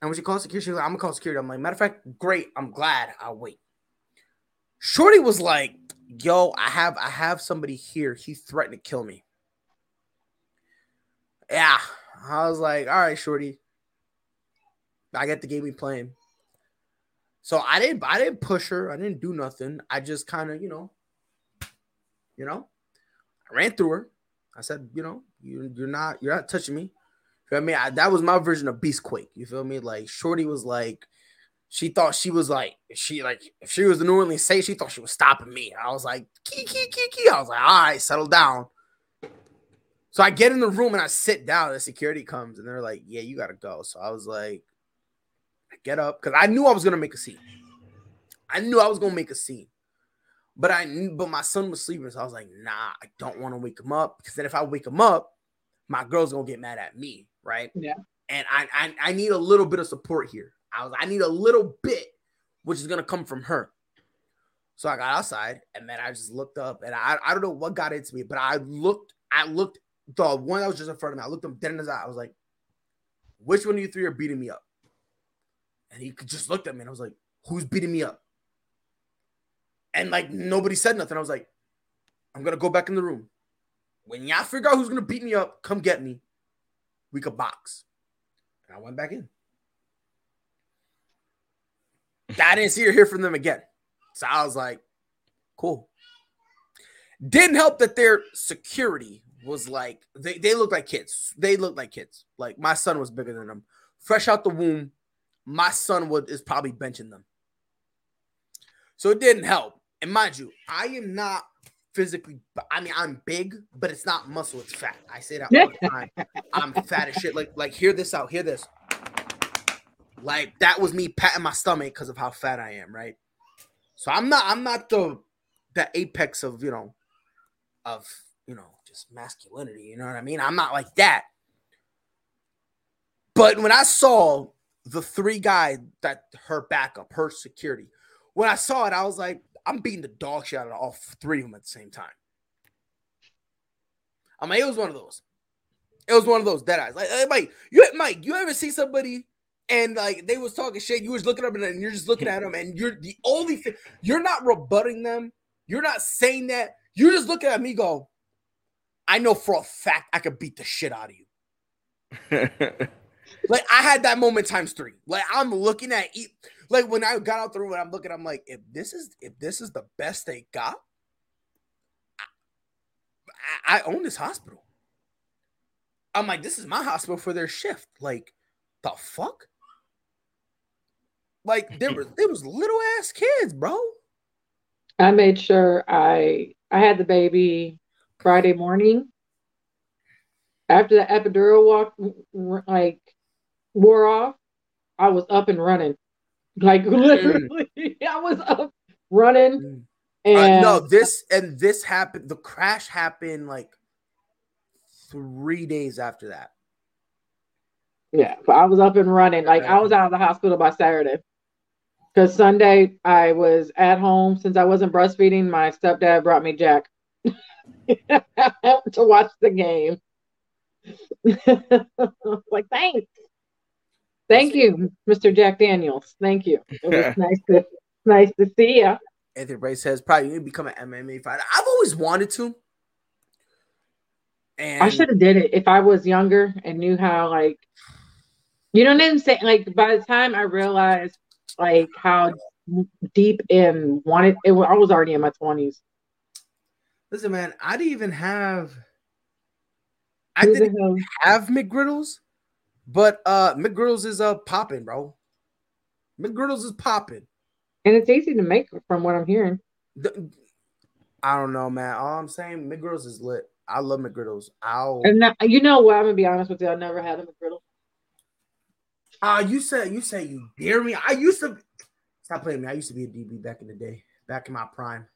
And when she calls security, she's like, I'm gonna call security. I'm like, matter of fact, great. I'm glad. I'll wait. Shorty was like, yo, I have I have somebody here. He threatened to kill me. Yeah. I was like, all right, Shorty. I get the game we playing. So I didn't I didn't push her. I didn't do nothing. I just kind of, you know, you know, I ran through her. I said, you know, you, you're not you're not touching me. I mean, I, that was my version of Beastquake. You feel me? Like Shorty was like, she thought she was like, she like, if she was the New Orleans say, she thought she was stopping me. I was like, key, key, key, key. I was like, all right, settle down. So I get in the room and I sit down. The security comes and they're like, yeah, you gotta go. So I was like, get up because I knew I was gonna make a scene. I knew I was gonna make a scene. But I knew, but my son was sleeping, so I was like, nah, I don't want to wake him up because then if I wake him up, my girl's gonna get mad at me right? Yeah. And I, I I need a little bit of support here. I was I need a little bit, which is gonna come from her. So I got outside and then I just looked up and I, I don't know what got into me, but I looked, I looked the one that was just in front of me. I looked him dead in his eye. I was like, which one of you three are beating me up? And he could just looked at me and I was like, who's beating me up? And like nobody said nothing. I was like, I'm gonna go back in the room. When y'all figure out who's gonna beat me up, come get me we could box. And I went back in. I didn't see or hear from them again. So I was like, cool. Didn't help that their security was like, they, they looked like kids. They looked like kids. Like my son was bigger than them. Fresh out the womb, my son would is probably benching them. So it didn't help. And mind you, I am not physically I mean I'm big, but it's not muscle, it's fat. I say that all the time. I'm fat as shit. Like like hear this out, hear this. Like that was me patting my stomach because of how fat I am, right? So I'm not I'm not the the apex of you know of you know just masculinity, you know what I mean? I'm not like that. But when I saw the three guys that her backup, her security, when I saw it, I was like, I'm beating the dog shit out of all three of them at the same time. I mean, it was one of those. It was one of those dead eyes. Like, Mike, you Mike, you ever see somebody and like they was talking shit, you was looking up and you're just looking at them, and you're the only thing you're not rebutting them, you're not saying that, you're just looking at me, go, I know for a fact I could beat the shit out of you. like I had that moment times three. Like I'm looking at like when I got out the room and I'm looking, I'm like, if this is if this is the best they got, I, I own this hospital. I'm like, this is my hospital for their shift. Like, the fuck? Like there was there was little ass kids, bro. I made sure I I had the baby Friday morning. After the epidural walk like wore off, I was up and running. Like mm. literally, mm. I was up running. Mm. And uh, no, this and this happened. The crash happened like three days after that. Yeah, but I was up and running. Like I was out of the hospital by Saturday. Because Sunday I was at home since I wasn't breastfeeding. My stepdad brought me Jack to watch the game. like thanks, thank you, Mr. Jack Daniels. Thank you. It was nice to nice to see you. Anthony Bray says probably you become an MMA fighter. I've always wanted to. And I should have did it if I was younger and knew how like you know what I'm saying? Like by the time I realized like how deep in wanted it, I was already in my twenties. Listen, man, I didn't even have I didn't have McGriddles, but uh McGriddles is uh popping, bro. McGriddles is popping. And it's easy to make from what I'm hearing. The, I don't know, man. All I'm saying, McGriddles is lit. I love McGriddles. I'll and now, you know what? I'm gonna be honest with you. I never had a McGriddle. Ah, uh, you said you say you dare me. I used to stop playing me. I used to be a DB back in the day, back in my prime.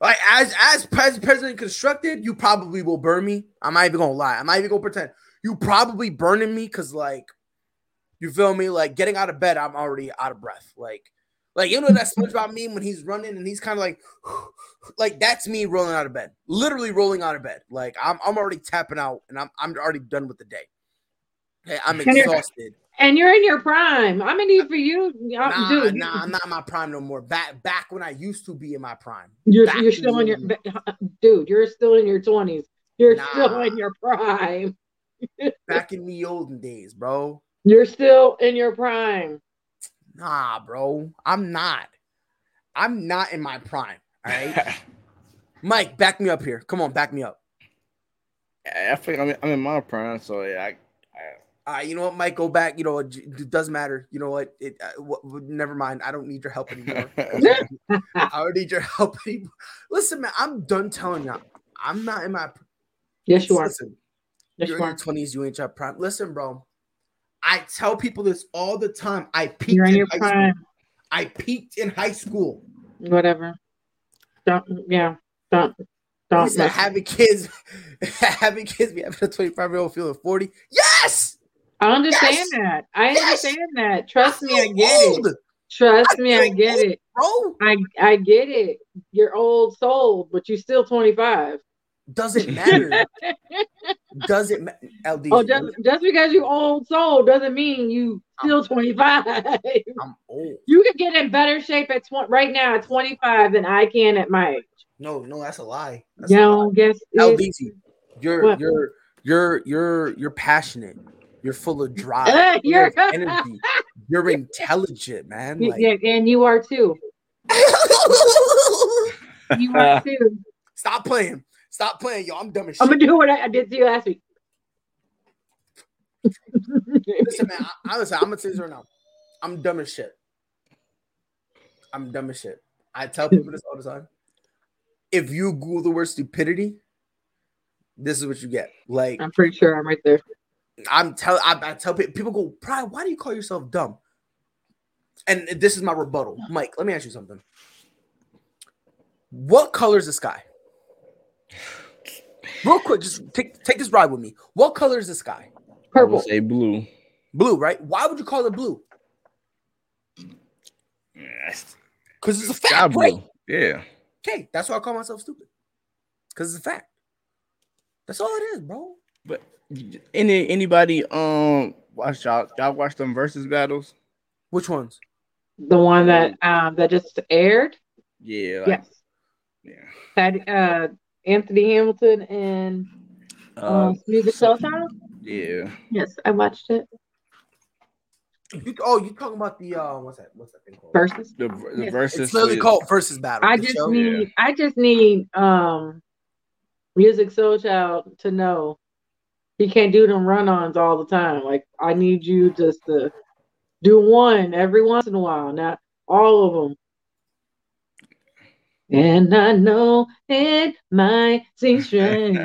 Like as as president constructed, you probably will burn me. I'm not even gonna lie. I'm not even gonna pretend. You probably burning me because like you feel me? Like getting out of bed, I'm already out of breath. Like like you know that SpongeBob meme when he's running and he's kind of like, like that's me rolling out of bed, literally rolling out of bed. Like I'm, I'm already tapping out and I'm, I'm already done with the day. Hey, I'm exhausted. And you're in your prime. I'm in need for you, nah, dude. Nah, I'm not in my prime no more. Back, back when I used to be in my prime. You're, you're still in your, uh, dude. You're still in your twenties. You're nah. still in your prime. back in the olden days, bro. You're still in your prime. Nah, bro. I'm not. I'm not in my prime. All right. Mike, back me up here. Come on, back me up. I think I'm in, I'm in my prime, so yeah. I, I... Uh, you know what, Mike? Go back. You know, it, it doesn't matter. You know what? It. Uh, w- never mind. I don't need your help anymore. I don't need your help anymore. Listen, man. I'm done telling you. I'm not in my. Yes, you are. Listen, you're you in your twenties. You ain't your prime. Listen, bro. I tell people this all the time. I peaked You're in, in high prime. school. I peaked in high school. Whatever. Don't yeah. Don't don't said, having kids having kids be having a 25 year old feeling 40. Yes. I understand yes! that. I yes! understand that. Trust me, I get old. it. Trust I me, I get old, it. Bro. I I get it. You're old soul, but you're still 25. Doesn't matter. doesn't matter. LD. Oh, just, just because you old soul doesn't mean you still I'm, 25. I'm old. You could get in better shape at tw- right now at 25 than I can at my age. No, no, that's a lie. That's no, guess L-Deezy. You're what? you're you're you're you're passionate. You're full of drive. you're energy. You're intelligent, man. Like, yeah, and you are too. you are too. Stop playing. Stop playing, yo. I'm dumb as shit. I'm gonna do what I, I did to you last week. Listen, man. I, honestly, I'm gonna say this right now. I'm dumb as shit. I'm dumb as shit. I tell people this all the time. If you Google the word stupidity, this is what you get. Like, I'm pretty sure I'm right there. I'm tell I, I tell people, people go, Pride, why do you call yourself dumb? And this is my rebuttal. Mike, let me ask you something. What color is the sky? Real quick, just take take this ride with me. What color is the sky? Purple. say blue. Blue, right? Why would you call it blue? Because it's a fact, right? Yeah. Okay, that's why I call myself stupid. Because it's a fact. That's all it is, bro. But any anybody um watch y'all y'all watch them versus battles? Which ones? The one that um that just aired. Yeah. Like, yes. Yeah. Had uh Anthony Hamilton and uh, um, Musiq Soulchild. Yeah. Yes, I watched it. You, oh, you talking about the uh, what's that? What's that thing called? Versus. The, the yes. versus. It's literally called versus battle. I just show. need. Yeah. I just need um, Musiq Soulchild to know he can't do them run-ons all the time. Like I need you just to do one every once in a while, not all of them. And I know it might seem strange.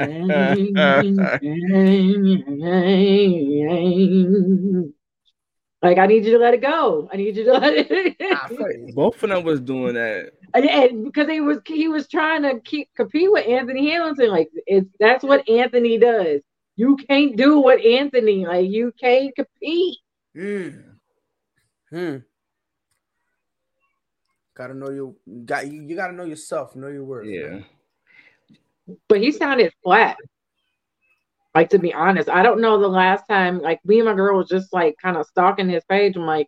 like I need you to let it go. I need you to let it. Go. Both of them was doing that, and, and, because he was he was trying to keep compete with Anthony Hamilton. Like it's that's what Anthony does. You can't do what Anthony like. You can't compete. Hmm. Hmm. Gotta know your got you, you gotta know yourself, know your worth. Yeah. But he sounded flat. Like to be honest, I don't know the last time. Like me and my girl was just like kind of stalking his page. I'm like,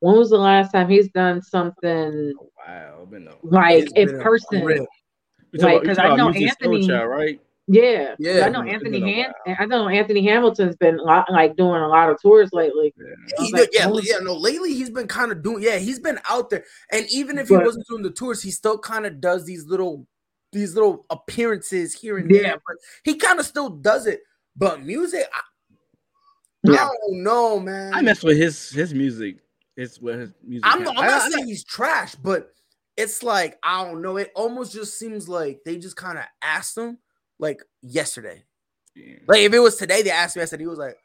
when was the last time he's done something Oh, wow. Been a, like It's in a person? grip. You talking Like, about- you 'cause talking I know Music Anthony- Child, right? Yeah, 'cause Yeah. I know Anthony Han- I know Anthony Hamilton's been lo- like doing a lot of tours lately. Yeah. He, was like, yeah, oh. yeah, no. Lately, he's been kind of doing. Yeah, he's been out there, and even if he wasn't doing the tours, he still kind of does these little, these little appearances here and Yeah. there. But he kind of still does it. But music, I, Yeah. I don't know, man. I mess with his his music. It's what his music. I'm, has. I'm not I- saying he's trash, but it's like I don't know. It almost just seems like they just kind of asked him like yesterday. yeah. Like if it was today, they asked me. I said he was like,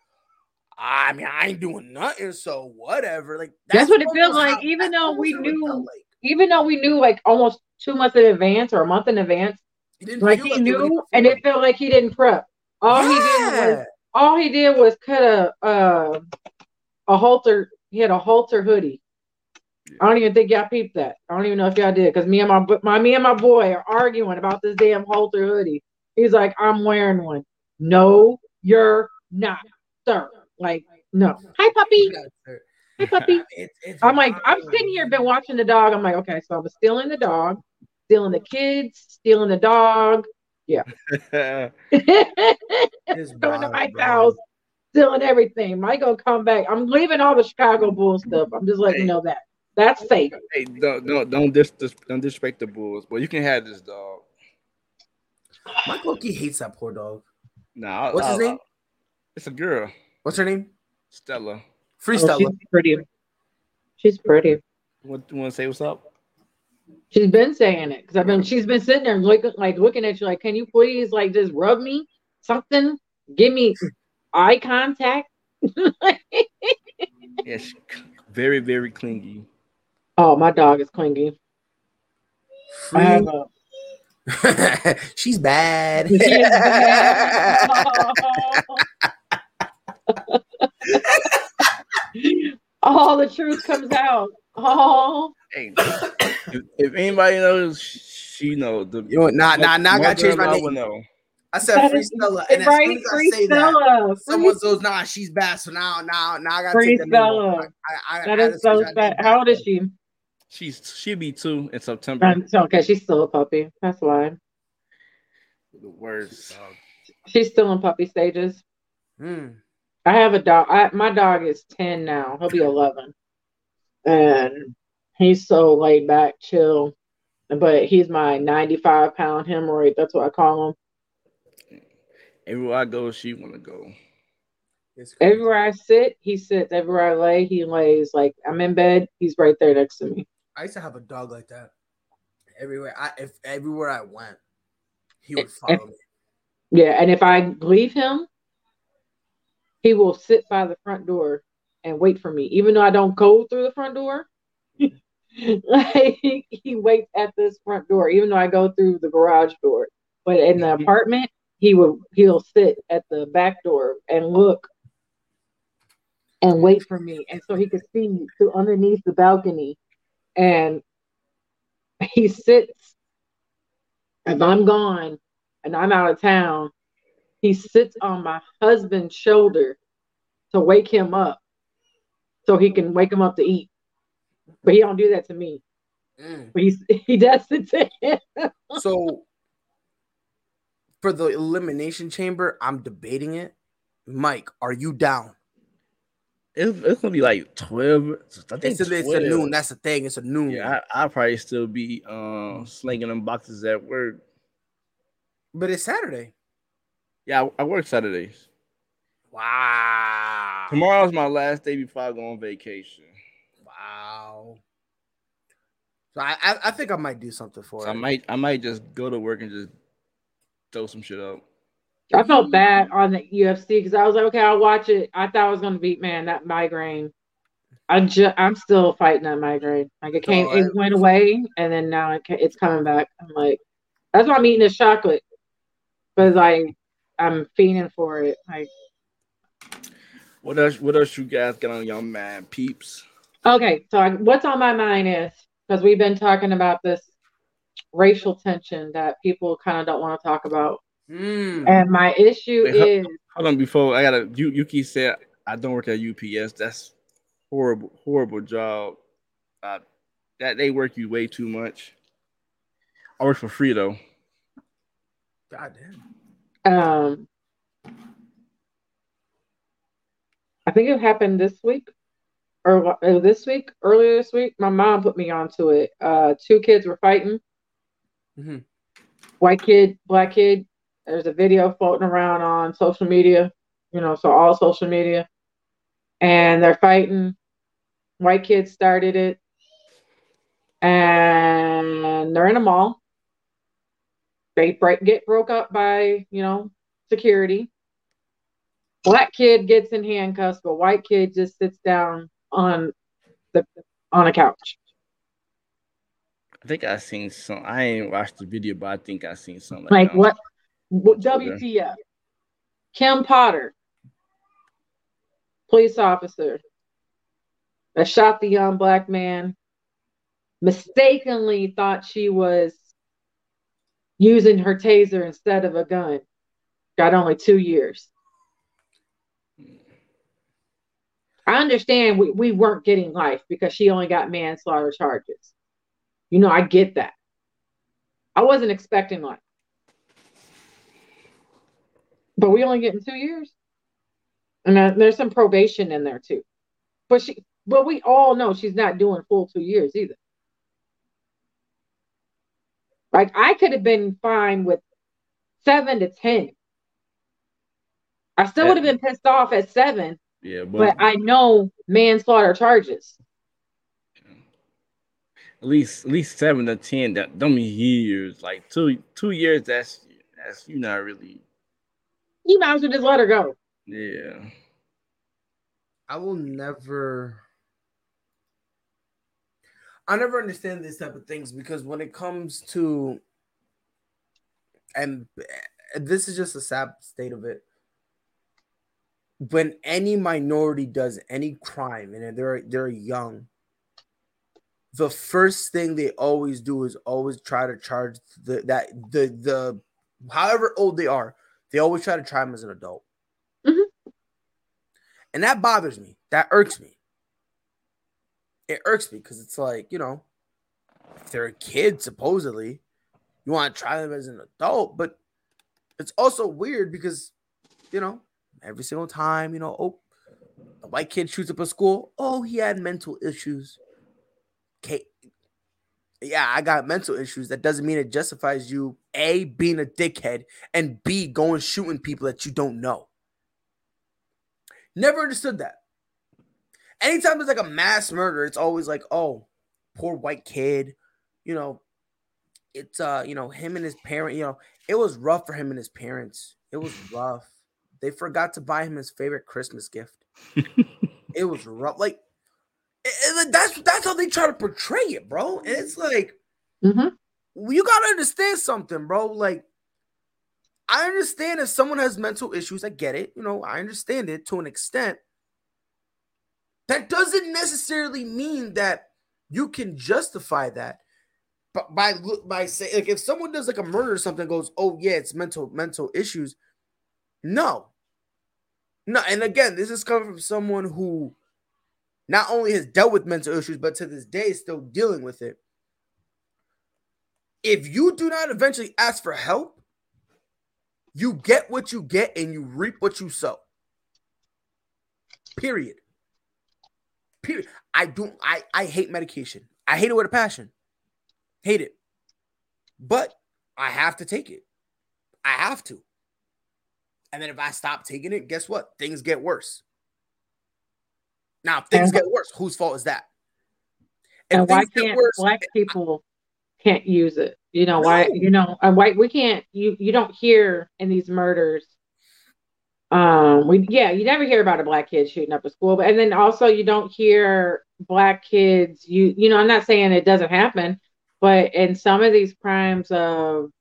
I mean, I ain't doing nothing, so whatever. Like That's what it feels like, how- even though we knew- like. Even though we knew like almost two months in advance or a month in advance, It didn't like he it when knew, and it felt like he didn't prep. All he did was all he did was cut a uh, a halter. He had a halter hoodie. I don't even think y'all peeped that. I don't even know if y'all did because me and my my me and my boy are arguing about this damn halter hoodie. He's like, I'm wearing one. No, you're not, sir. Like, no. Hi, puppy. Hi, puppy. It's- it's I'm like, I'm sitting here, been watching the dog. I'm like, okay, so I was stealing the dog, stealing the kids, stealing the dog, Yeah. going to bro. house, stealing everything. Mike gonna come back. I'm leaving all the Chicago Bulls stuff. I'm just letting you know that. That's safe. hey, don't don't don't dis, don't disrespect the Bulls, but you can have this dog. Mike Loki hates that poor dog. Nah, I- What's his I- name? It's a girl, What's her name? Stella. Free Oh, Stella. she's pretty. She's pretty. What do you want to say? What's up? She's been saying it because I've been. She's been sitting there looking, like looking at you, like, can you please, like, just rub me something? Give me eye contact. Yeah, she, very very clingy. oh, my dog is clingy. I have a She's bad. She bad. All the truth comes out. Oh, Hey, if, if anybody knows, she know the. You know what? Nah, nah, nah, I gotta change my name. will know. I said That Free is- Stella, and as soon as I free say that, someone Free- goes, "Nah, she's bad." So now, now, now I gotta Free take the name off. Stella. I, I, That I is so sad. How old is she? She's she'll be two in September. Um, okay, she's still a puppy. That's why the worst. she's still in puppy stages. Hmm. I have a dog. I, my dog is ten now. He'll be eleven, and he's so laid back, chill. But he's my ninety-five pound hemorrhoid. That's what I call him. Everywhere I go, she want to go. It's. Everywhere I sit, he sits. Everywhere I lay, he lays. Like I'm in bed, he's right there next to me. I used to have a dog like that. Everywhere I, if everywhere I went, he would If- follow me. Yeah, and if I leave him, he will sit by the front door and wait for me, even though I don't go through the front door. like he waits at this front door, even though I go through the garage door. But in the Mhm. apartment, he will he'll sit at the back door and look and wait for me, and so he could see me through underneath the balcony, and he sits. If I'm gone and I'm out of town, he sits on my husband's shoulder to wake him up, so he can wake him up to eat. But he don't do that to me. Mm. But he's he does it to him. So for the elimination chamber, I'm debating it. Mike, are you down? It's, it's gonna be like twelve. I think It's a, it's a noon. That's the thing. It's a noon. Yeah, I, I'll probably still be um slinging them boxes at work. But it's Saturday. Yeah, I, I work Saturdays. Wow. Tomorrow's my last day before I go on vacation. Wow. So I, I, I think I might do something for So I it. might I might just go to work and just throw some shit up. I felt bad on the UFC because I was like, okay, I'll watch it. I thought I was gonna beat man that migraine. I just I'm still fighting that migraine. Like it came, I- it went away, and then now it it's coming back. I'm like, that's why I'm eating this chocolate because like I'm fiending for it. Like What else? What else you guys got on your mind, peeps? Okay, so I, what's on my mind is because we've been talking about this racial tension that people kind of don't want to talk about. Mm. And my issue Wait, is hold on before I gotta you Yuki said I don't work at UPS. That's horrible, horrible job. Uh, that they work you way too much. I work for free though. God damn. Um, I think it happened this week or this week, earlier this week. My mom put me onto it. Uh, two kids were fighting. Mm-hmm. White kid, black kid. There's a video floating around on social media, you know, so all social media, and they're fighting. White kids started it, and they're in a mall. They break, get broke up by, you know, security. Black kid gets in handcuffs, but white kid just sits down on the on a couch. I think I seen some. I ain't watched the video, but I think I seen something like, like what? WTF? Kim Potter, police officer, that shot the young black man, mistakenly thought she was using her taser instead of a gun. Got only two years. I understand we, we weren't getting life because she only got manslaughter charges. You know, I get that. I wasn't expecting life. But we only getting two years. And there's some probation in there too. But she but we all know she's not doing full two years either. Like I could have been fine with seven to ten. I still would have been pissed off at seven. Yeah, but, but I know manslaughter charges. At least, at least seven to ten. That don't mean years. Like two, two years. That's that's you not really. You might as well just let her go. Yeah. I will never. I never understand this type of things because when it comes to, and this is just a sad state of it when any minority does any crime and they're they're young, the first thing they always do is always try to charge the that the the however old they are, they always try to try them as an adult. Mm-hmm. And that bothers me. That irks me. It irks me because it's like, you know, if they're a kid, supposedly, you want to try them as an adult, but it's also weird because, you know, every single time, you know, oh, a white kid shoots up a school. Oh, he had mental issues. Okay. Yeah, I got mental issues. That doesn't mean it justifies you, A, being a dickhead, and B, going shooting people that you don't know. Never understood that. Anytime there's like a mass murder, it's always like, oh, poor white kid. You know, it's uh, you know, him and his parent, you know, it was rough for him and his parents. It was rough. They forgot to buy him his favorite Christmas gift. it was rough. Like it, that's that's how they try to portray it, bro. And it's like mm-hmm. you gotta understand something, bro. Like I understand if someone has mental issues, I get it. You know, I understand it to an extent. That doesn't necessarily mean that you can justify that. But by by saying like if someone does like a murder or something goes, oh yeah, it's mental mental issues. No, no, and again, this is coming from someone who not only has dealt with mental issues, but to this day is still dealing with it. If you do not eventually ask for help, you get what you get and you reap what you sow. Period. Period. I don't I I hate medication. I hate it with a passion. Hate it. But I have to take it. I have to. And then if I stop taking it, guess what? Things get worse. Now, if things and, get worse, whose fault is that? If and why can't worse, black people can't use it? You know, no. why, you know, and white we can't you you don't hear in these murders. Um, we yeah, you never hear about a black kid shooting up a school, but and then also you don't hear black kids, you you know, I'm not saying it doesn't happen, but in some of these crimes of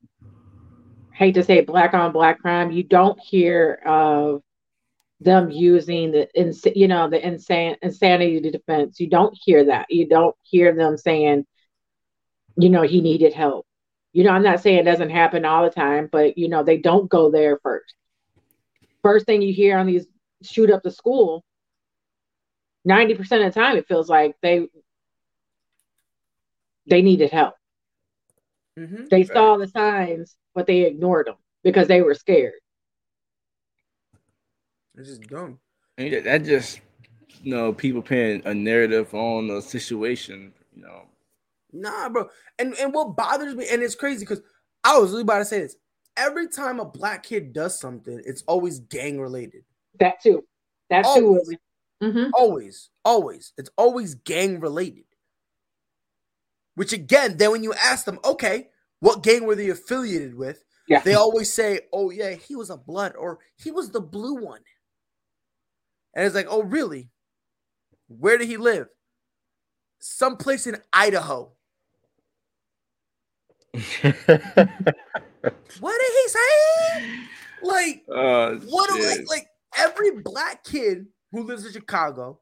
hate to say black on black crime, you don't hear of them using the ins- you know the insane insanity defense. You don't hear that. You don't hear them saying you know, he needed help. You know, I'm not saying it doesn't happen all the time, but you know, they don't go there first. First thing you hear on these shoot up the school, 90% of the time it feels like they they needed help. Mm-hmm. They saw the signs, but they ignored them because they were scared. It's just dumb. And that just you know people paying a narrative on the situation. You know, nah, bro. And and what bothers me, and it's crazy because I was really about to say this. Every time a black kid does something, it's always gang related. That too. That always, too. Mm-hmm. Always, always. It's always gang related. Which again, then when you ask them, okay, what gang were they affiliated with? Yeah. They always say, oh yeah, he was a blood or he was the blue one. And it's like, oh really? Where did he live? Someplace in Idaho. what did he say? Like, uh, what? Do, like, like every black kid who lives in Chicago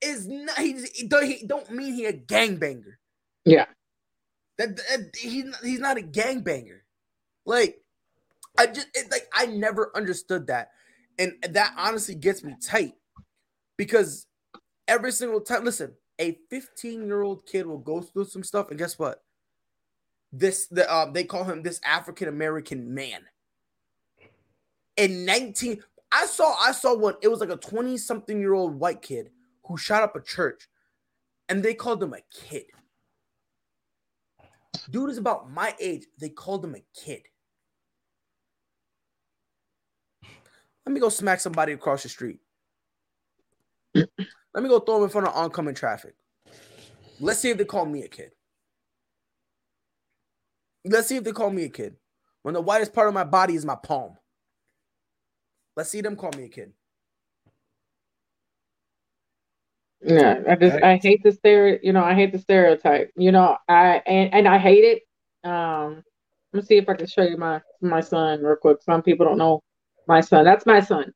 is not. He, he, don't, he don't mean he a gangbanger. Yeah. That, that he's he's not a gangbanger. Like I just it, like I never understood that, and that honestly gets me tight because every single time, listen, a 15 year old kid will go through some stuff, and guess what? This the uh, they call him this African American man. In 19, I saw I saw one. It was like a 20 something year old white kid who shot up a church, and they called him a kid. Dude is about my age. They called him a kid. Let me go smack somebody across the street. Let me go throw him in front of oncoming traffic. Let's see if they call me a kid. Let's see if they call me a kid. When the whitest part of my body is my palm. Let's see them call me a kid. Yeah, I just I hate the stereo. You know, I hate the stereotype. You know, I and and I hate it. Um, let me see if I can show you my my son real quick. Some people don't know my son. That's my son.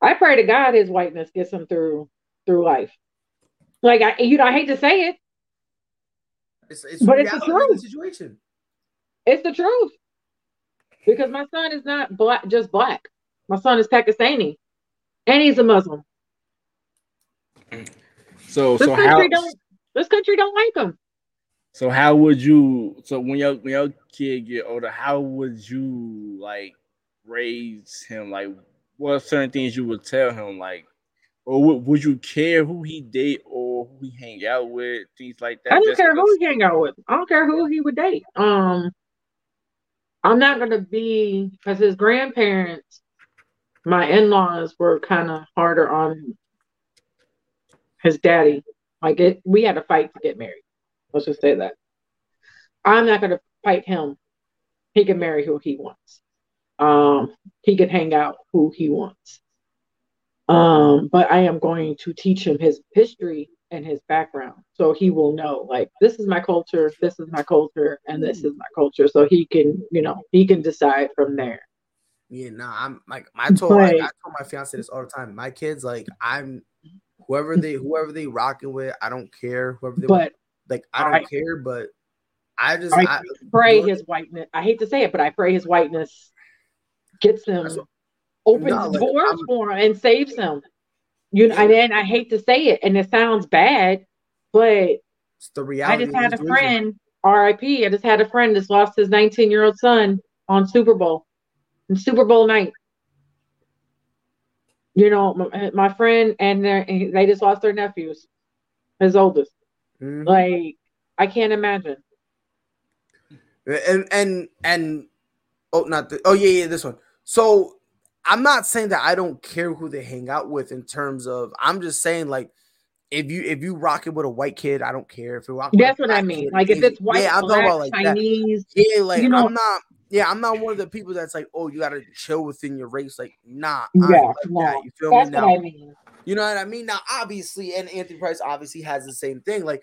I pray to God his whiteness gets him through through life. Like I, you know, I hate to say it, it's, it's but it's the truth. The situation. It's the truth because my son is not black, just black. My son is Pakistani, and he's a Muslim. So, this so country how don't this country don't like him. So how would you? So when your when your kid get older, how would you like raise him? Like, what certain things you would tell him? Like, or would, would you care who he date or who he hang out with? Things like that. I don't care who he hang out with. I don't care who he would date. Um, I'm not gonna be because his grandparents, my in laws were kind of harder on his daddy. Like it, we had to fight to get married. Let's just say that. I'm not gonna fight him. He can marry who he wants. Um, he can hang out who he wants. Um, but I am going to teach him his history and his background so he will know like this is my culture this is my culture and this is my culture so he can you know he can decide from there yeah nah i'm like i told like, i told my fiance this all the time my kids like i'm whoever they whoever they rocking with, I don't care. Whoever they but like, I don't I, care. But I just I, I pray his whiteness. I hate to say it, but I pray his whiteness gets him opens no, like, doors for him and saves him. You know, and, and I hate to say it, and it sounds bad, but it's the reality. I just had a friend, R.I.P. I just had a friend that's lost his 19 year old son on Super Bowl, in Super Bowl night you know, my, my friend and they just lost their nephews, his oldest. Mm-hmm. Like, I can't imagine. And and and oh, not the, oh yeah yeah this one. So I'm not saying that I don't care who they hang out with in terms of. I'm just saying like if you if you rock it with a white kid, I don't care if you rock. That's what I mean. Kid, like if it's white, yeah, I'm talking about like Chinese. That. Yeah, like you know, I'm not yeah, I'm not one of the people that's like, oh, you gotta chill within your race. Like, nah, yeah, like no, You feel me now? I mean. You know what I mean? Now, obviously, and Anthony Price obviously has the same thing. Like,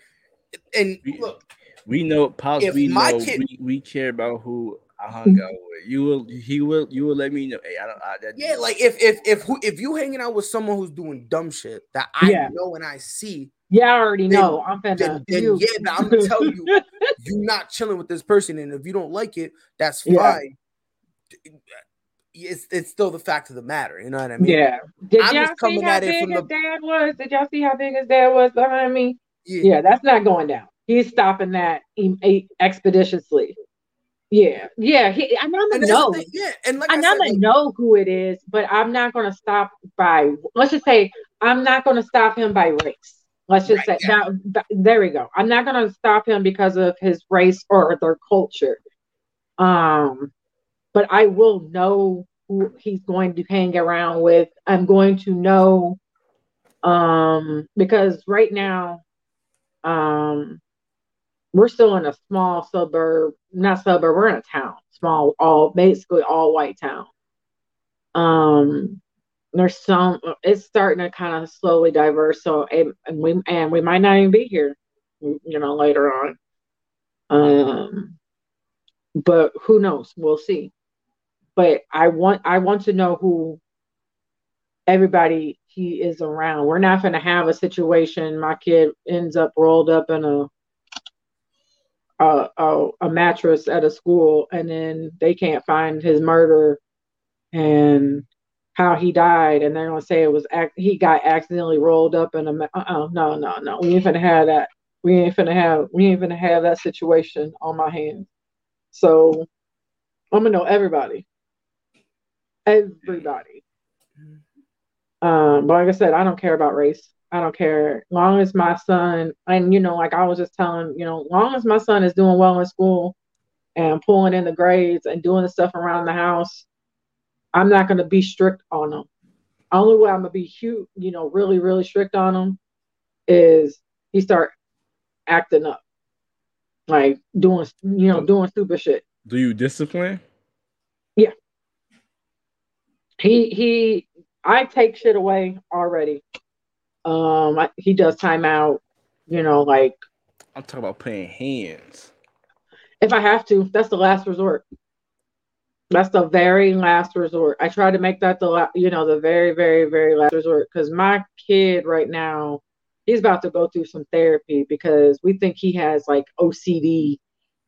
and look, we know, Pops, we know, kid, we, we care about who I hung mm-hmm. out with. You will, he will, you will let me know. Hey, I don't. I, that, yeah, like if if if who, if you hanging out with someone who's doing dumb shit that I yeah. know and I see, Yeah, I already know. I'm finna. Then, then yeah, but I'm gonna tell you, you're not chilling with this person, and if you don't like it, that's fine. Yeah. It's it's still the fact of the matter. You know what I mean? Yeah. Did I'm y'all see how big his the... dad was? Did y'all see how big his dad was behind me? Yeah. yeah, that's not going down. He's stopping that expeditiously. Yeah, yeah. He, I know and know. Yeah, and like I, I know like, know who it is, but I'm not going to stop by. Let's just say I'm not going to stop him by race. Let's just right, say yeah. that, there we go. I'm not going to stop him because of his race or their culture. Um, but I will know who he's going to hang around with. I'm going to know, um, because right now, um, we're still in a small suburb, not suburb, we're in a town, small, all basically all white town. Um, there's some, it's starting to kind of slowly diverse. So, and, and we and we might not even be here, you know, later on. Um, but who knows? We'll see. But I want I want to know who everybody he is around. We're not going to have a situation my kid ends up rolled up in a a, a, a mattress at a school and then they can't find his murder and how he died and they're gonna say it was he got accidentally rolled up in a uh-uh, no no no we ain't gonna have that. We ain't gonna have we ain't gonna have that situation on my hands. So i'm gonna know everybody. Everybody. Um but like i said i don't care about race I don't care. Long as my son, and you know, like I was just telling, you know, long as my son is doing well in school and pulling in the grades and doing the stuff around the house, I'm not going to be strict on him. Only way I'm gonna be huge, you know, really, really strict on him is he start acting up, like doing, you know, doing stupid shit. Do you discipline? Yeah. He he, I take shit away already. Um, he does timeout. You know, like I'm talking about playing hands. If I have to, that's the last resort. That's the very last resort. I try to make that the la- you know the very very very last resort because my kid right now he's about to go through some therapy because we think he has like OCD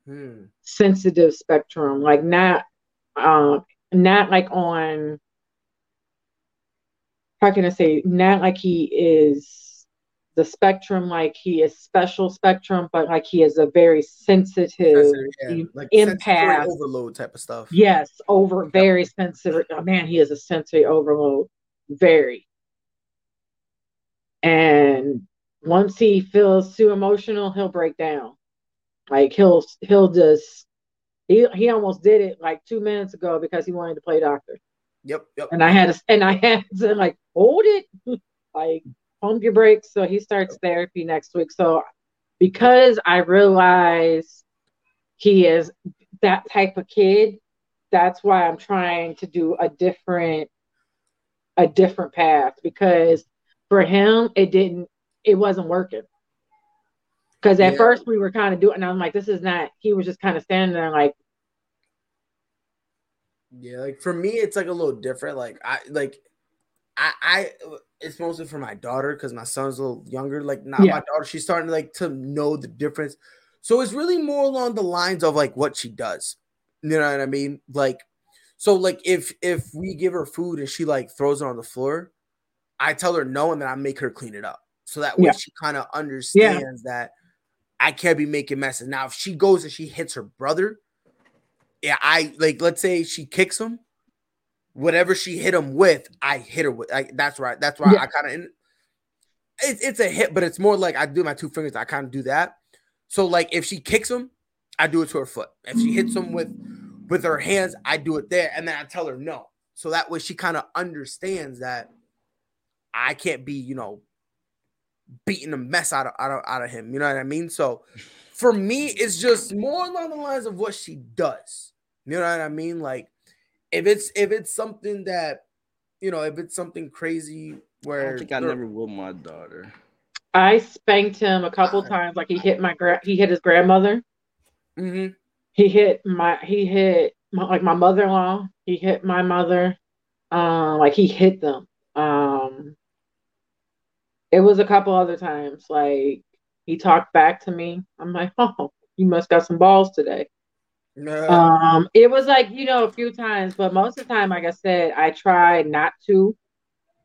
hmm. sensitive spectrum like not um not like on how can I say, not like he is the spectrum, like he is special spectrum, but like he is a very sensitive, yeah. like empath, overload type of stuff. Yes, over very sensitive. Oh, man, he is a sensory overload, very. And once he feels too emotional, he'll break down. Like he'll he'll just he he almost did it like two minutes ago because he wanted to play doctor. Yep, yep. And I had to, and I had to like hold it, like pump your brakes. So he starts therapy next week. So because I realize he is that type of kid, that's why I'm trying to do a different, a different path because for him it didn't, it wasn't working. Because at yeah. first we were kind of doing, and I'm like, this is not. He was just kind of standing there like, yeah, like for me, it's like a little different. Like I like I I it's mostly for my daughter because my son's a little younger. Like not yeah. my daughter, she's starting to like to know the difference. So it's really more along the lines of like what she does. You know what I mean? Like, so like if if we give her food and she like throws it on the floor, I tell her no, and then I make her clean it up. So that way yeah. she kind of understands yeah. that I can't be making messes. Now, if she goes and she hits her brother, yeah, I like let's say she kicks him, whatever she hit him with, I hit her with. I, that's right. That's why yeah. I kind of. It's it's a hit, but it's more like I do my two fingers. I kind of do that. So like if she kicks him, I do it to her foot. If she hits him with with her hands, I do it there, and then I tell her no. So that way she kind of understands that I can't be, you know, beating the mess out of, out of out of him. You know what I mean? So for me, it's just more along the lines of what she does. You know what I mean? Like if it's if it's something that you know, if it's something crazy where I think I never will my daughter. I spanked him a couple times. Like he hit my gra- he hit his grandmother. Mm-hmm. He hit my he hit my, like my mother in law. He hit my mother. Um, like he hit them. Um, it was a couple other times. Like he talked back to me. I'm like, oh, you must got some balls today. No. Um, it was like you know a few times, but most of the time, like I said, I try not to.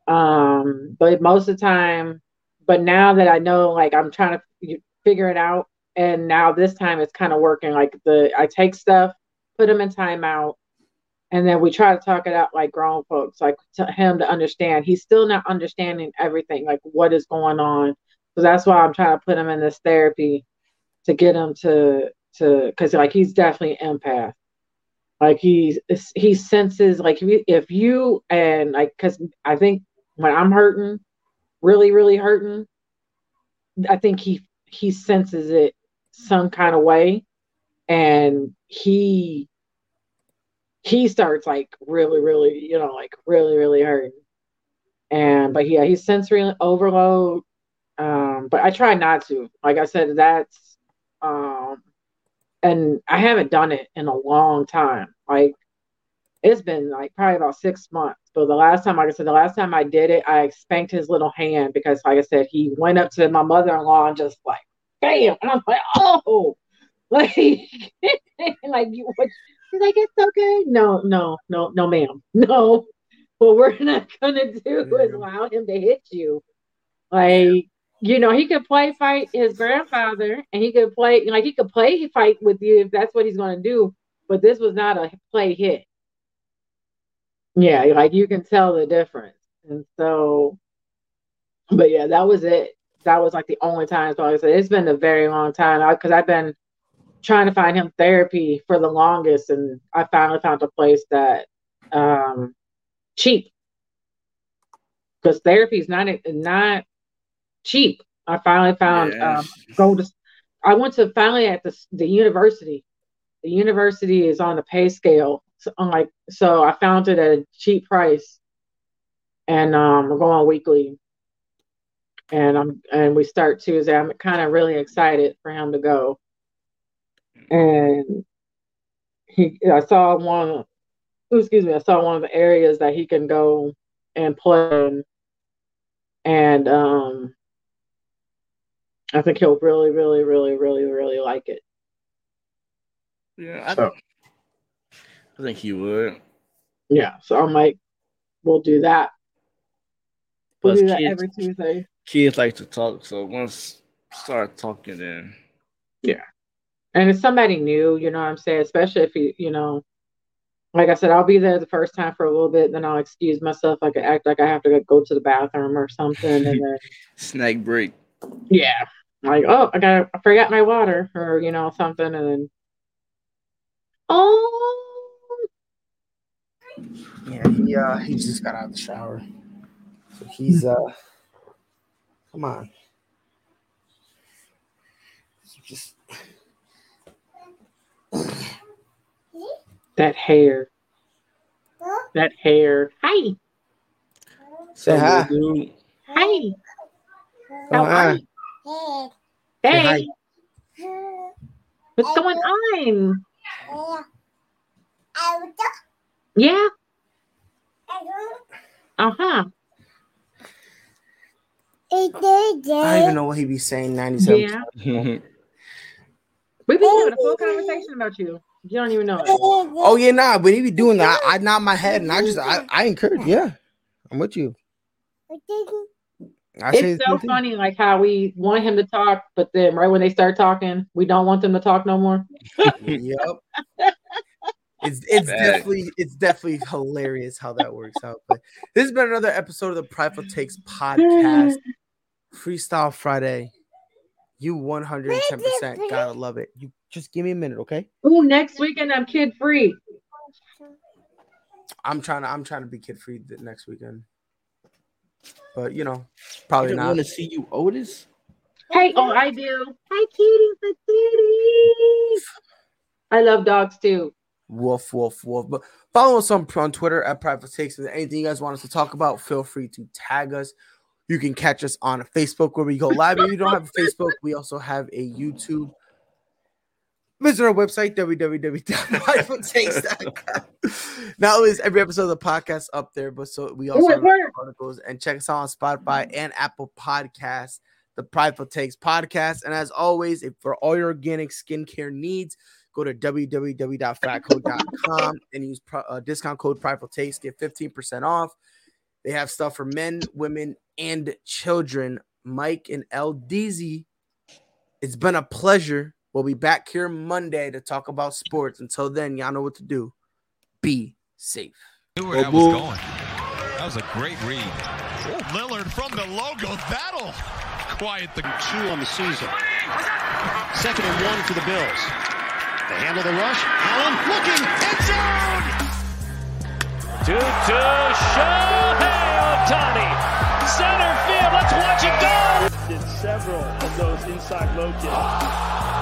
Um, but most of the time, but now that I know, like I'm trying to figure it out, and now this time it's kind of working. Like the I take stuff, put them in timeout, and then we try to talk it out like grown folks, like to him to understand. He's still not understanding everything, like what is going on. So that's why I'm trying to put him in this therapy to get him to to because like he's definitely empath. Like he he senses like if you, if you and like because I think when I'm hurting, really really hurting, I think he he senses it some kind of way, and he he starts like really, really, you know, like really, really hurting. And but yeah, he's sensory overload. Um, but I try not to. Like I said, that's um and I haven't done it in a long time. Like it's been like probably about six months. But the last time, like I said, the last time I did it, I spanked his little hand because, like I said, he went up to my mother in law and just like, bam. And I'm like, oh, like, like you, what, She's like, it's okay. No, no, no, no, ma'am. No. What we're not gonna do is allow him to hit you. Like, you know, he could play fight his grandfather and he could play like he could play fight with you if that's what he's gonna do. But this was not a play hit. Yeah, like you can tell the difference. And so but yeah, that was it. That was like the only time. So like I said, it's been a very long time because I've been trying to find him therapy for the longest, and I finally found a place that um, cheap because therapy is not not cheap. I finally found yes. um, go to. I went to finally at the the university. The university is on the pay scale. So I'm like, so I found it at a cheap price, and um, we're going weekly. And I'm and we start Tuesday. I'm kind of really excited for him to go and he I saw one excuse me, I saw one of the areas that he can go and play in. And um I think he'll really, really, really, really, really like it. Yeah, I, so, I think he would. Yeah, so I'm like, we'll do that. We'll Plus do that kids, every Tuesday. Kids like to talk, so once start talking, then yeah, and it's somebody new, you know what I'm saying? Especially if you, you know, like I said, I'll be there the first time for a little bit, then I'll excuse myself. I could act like I have to go to the bathroom or something, and then snack break. Yeah, like oh, I got I forgot my water or you know something, and then oh, yeah, he uh he just got out of the shower, so he's uh, come on, just that hair. That hair. Hi. Say hi. Hi. How are you? Hey. What's going on? Yeah. Uh huh. I don't even know what he be saying 97. Yeah. We've been having a full conversation about you. You don't even know. It. Oh yeah, nah. But he be doing that. I, I nod my head and I just I, I encourage. Yeah, I'm with you. I it's so funny, like how we want him to talk, but then right when they start talking, we don't want them to talk no more. yep. It's it's definitely it's definitely hilarious how that works out. But this has been another episode of the Prideful Takes podcast, Freestyle Friday. You 110% gotta love it. You just give me a minute, okay? Oh, next weekend I'm kid free. I'm trying to I'm trying to be kid free next weekend. But you know, probably you not. want to see you, Otis. Hey, oh, I do. Hi, kitty, kitty. I love dogs too. Woof, woof, woof. But follow us on, on Twitter at Prideful Takes. If anything you guys want us to talk about, feel free to tag us. You can catch us on Facebook where we go live. If you don't have a Facebook, we also have a YouTube. Visit our website, www.pridefultakes.com. Not only is every episode of the podcast up there, but so we also have articles and check us out on Spotify and Apple Podcasts, the Prideful Takes podcast. And as always, if for all your organic skincare needs, go to www.fatco.com and use pro, uh, discount code Prideful Takes, get 15% off. They have stuff for men, women, and children. Mike and L-Deezy, it's been a pleasure We'll be back here Monday to talk about sports. Until then, y'all know what to do. Be safe. Knew where that was going. That was a great read. Oh, Lillard from the logo. That'll quiet the two on the season. Second and one for the Bills. They handle the rush. Allen looking. End zone. Two to Shohei Ohtani. Center field. Let's watch it go. Did several of those inside low kicks.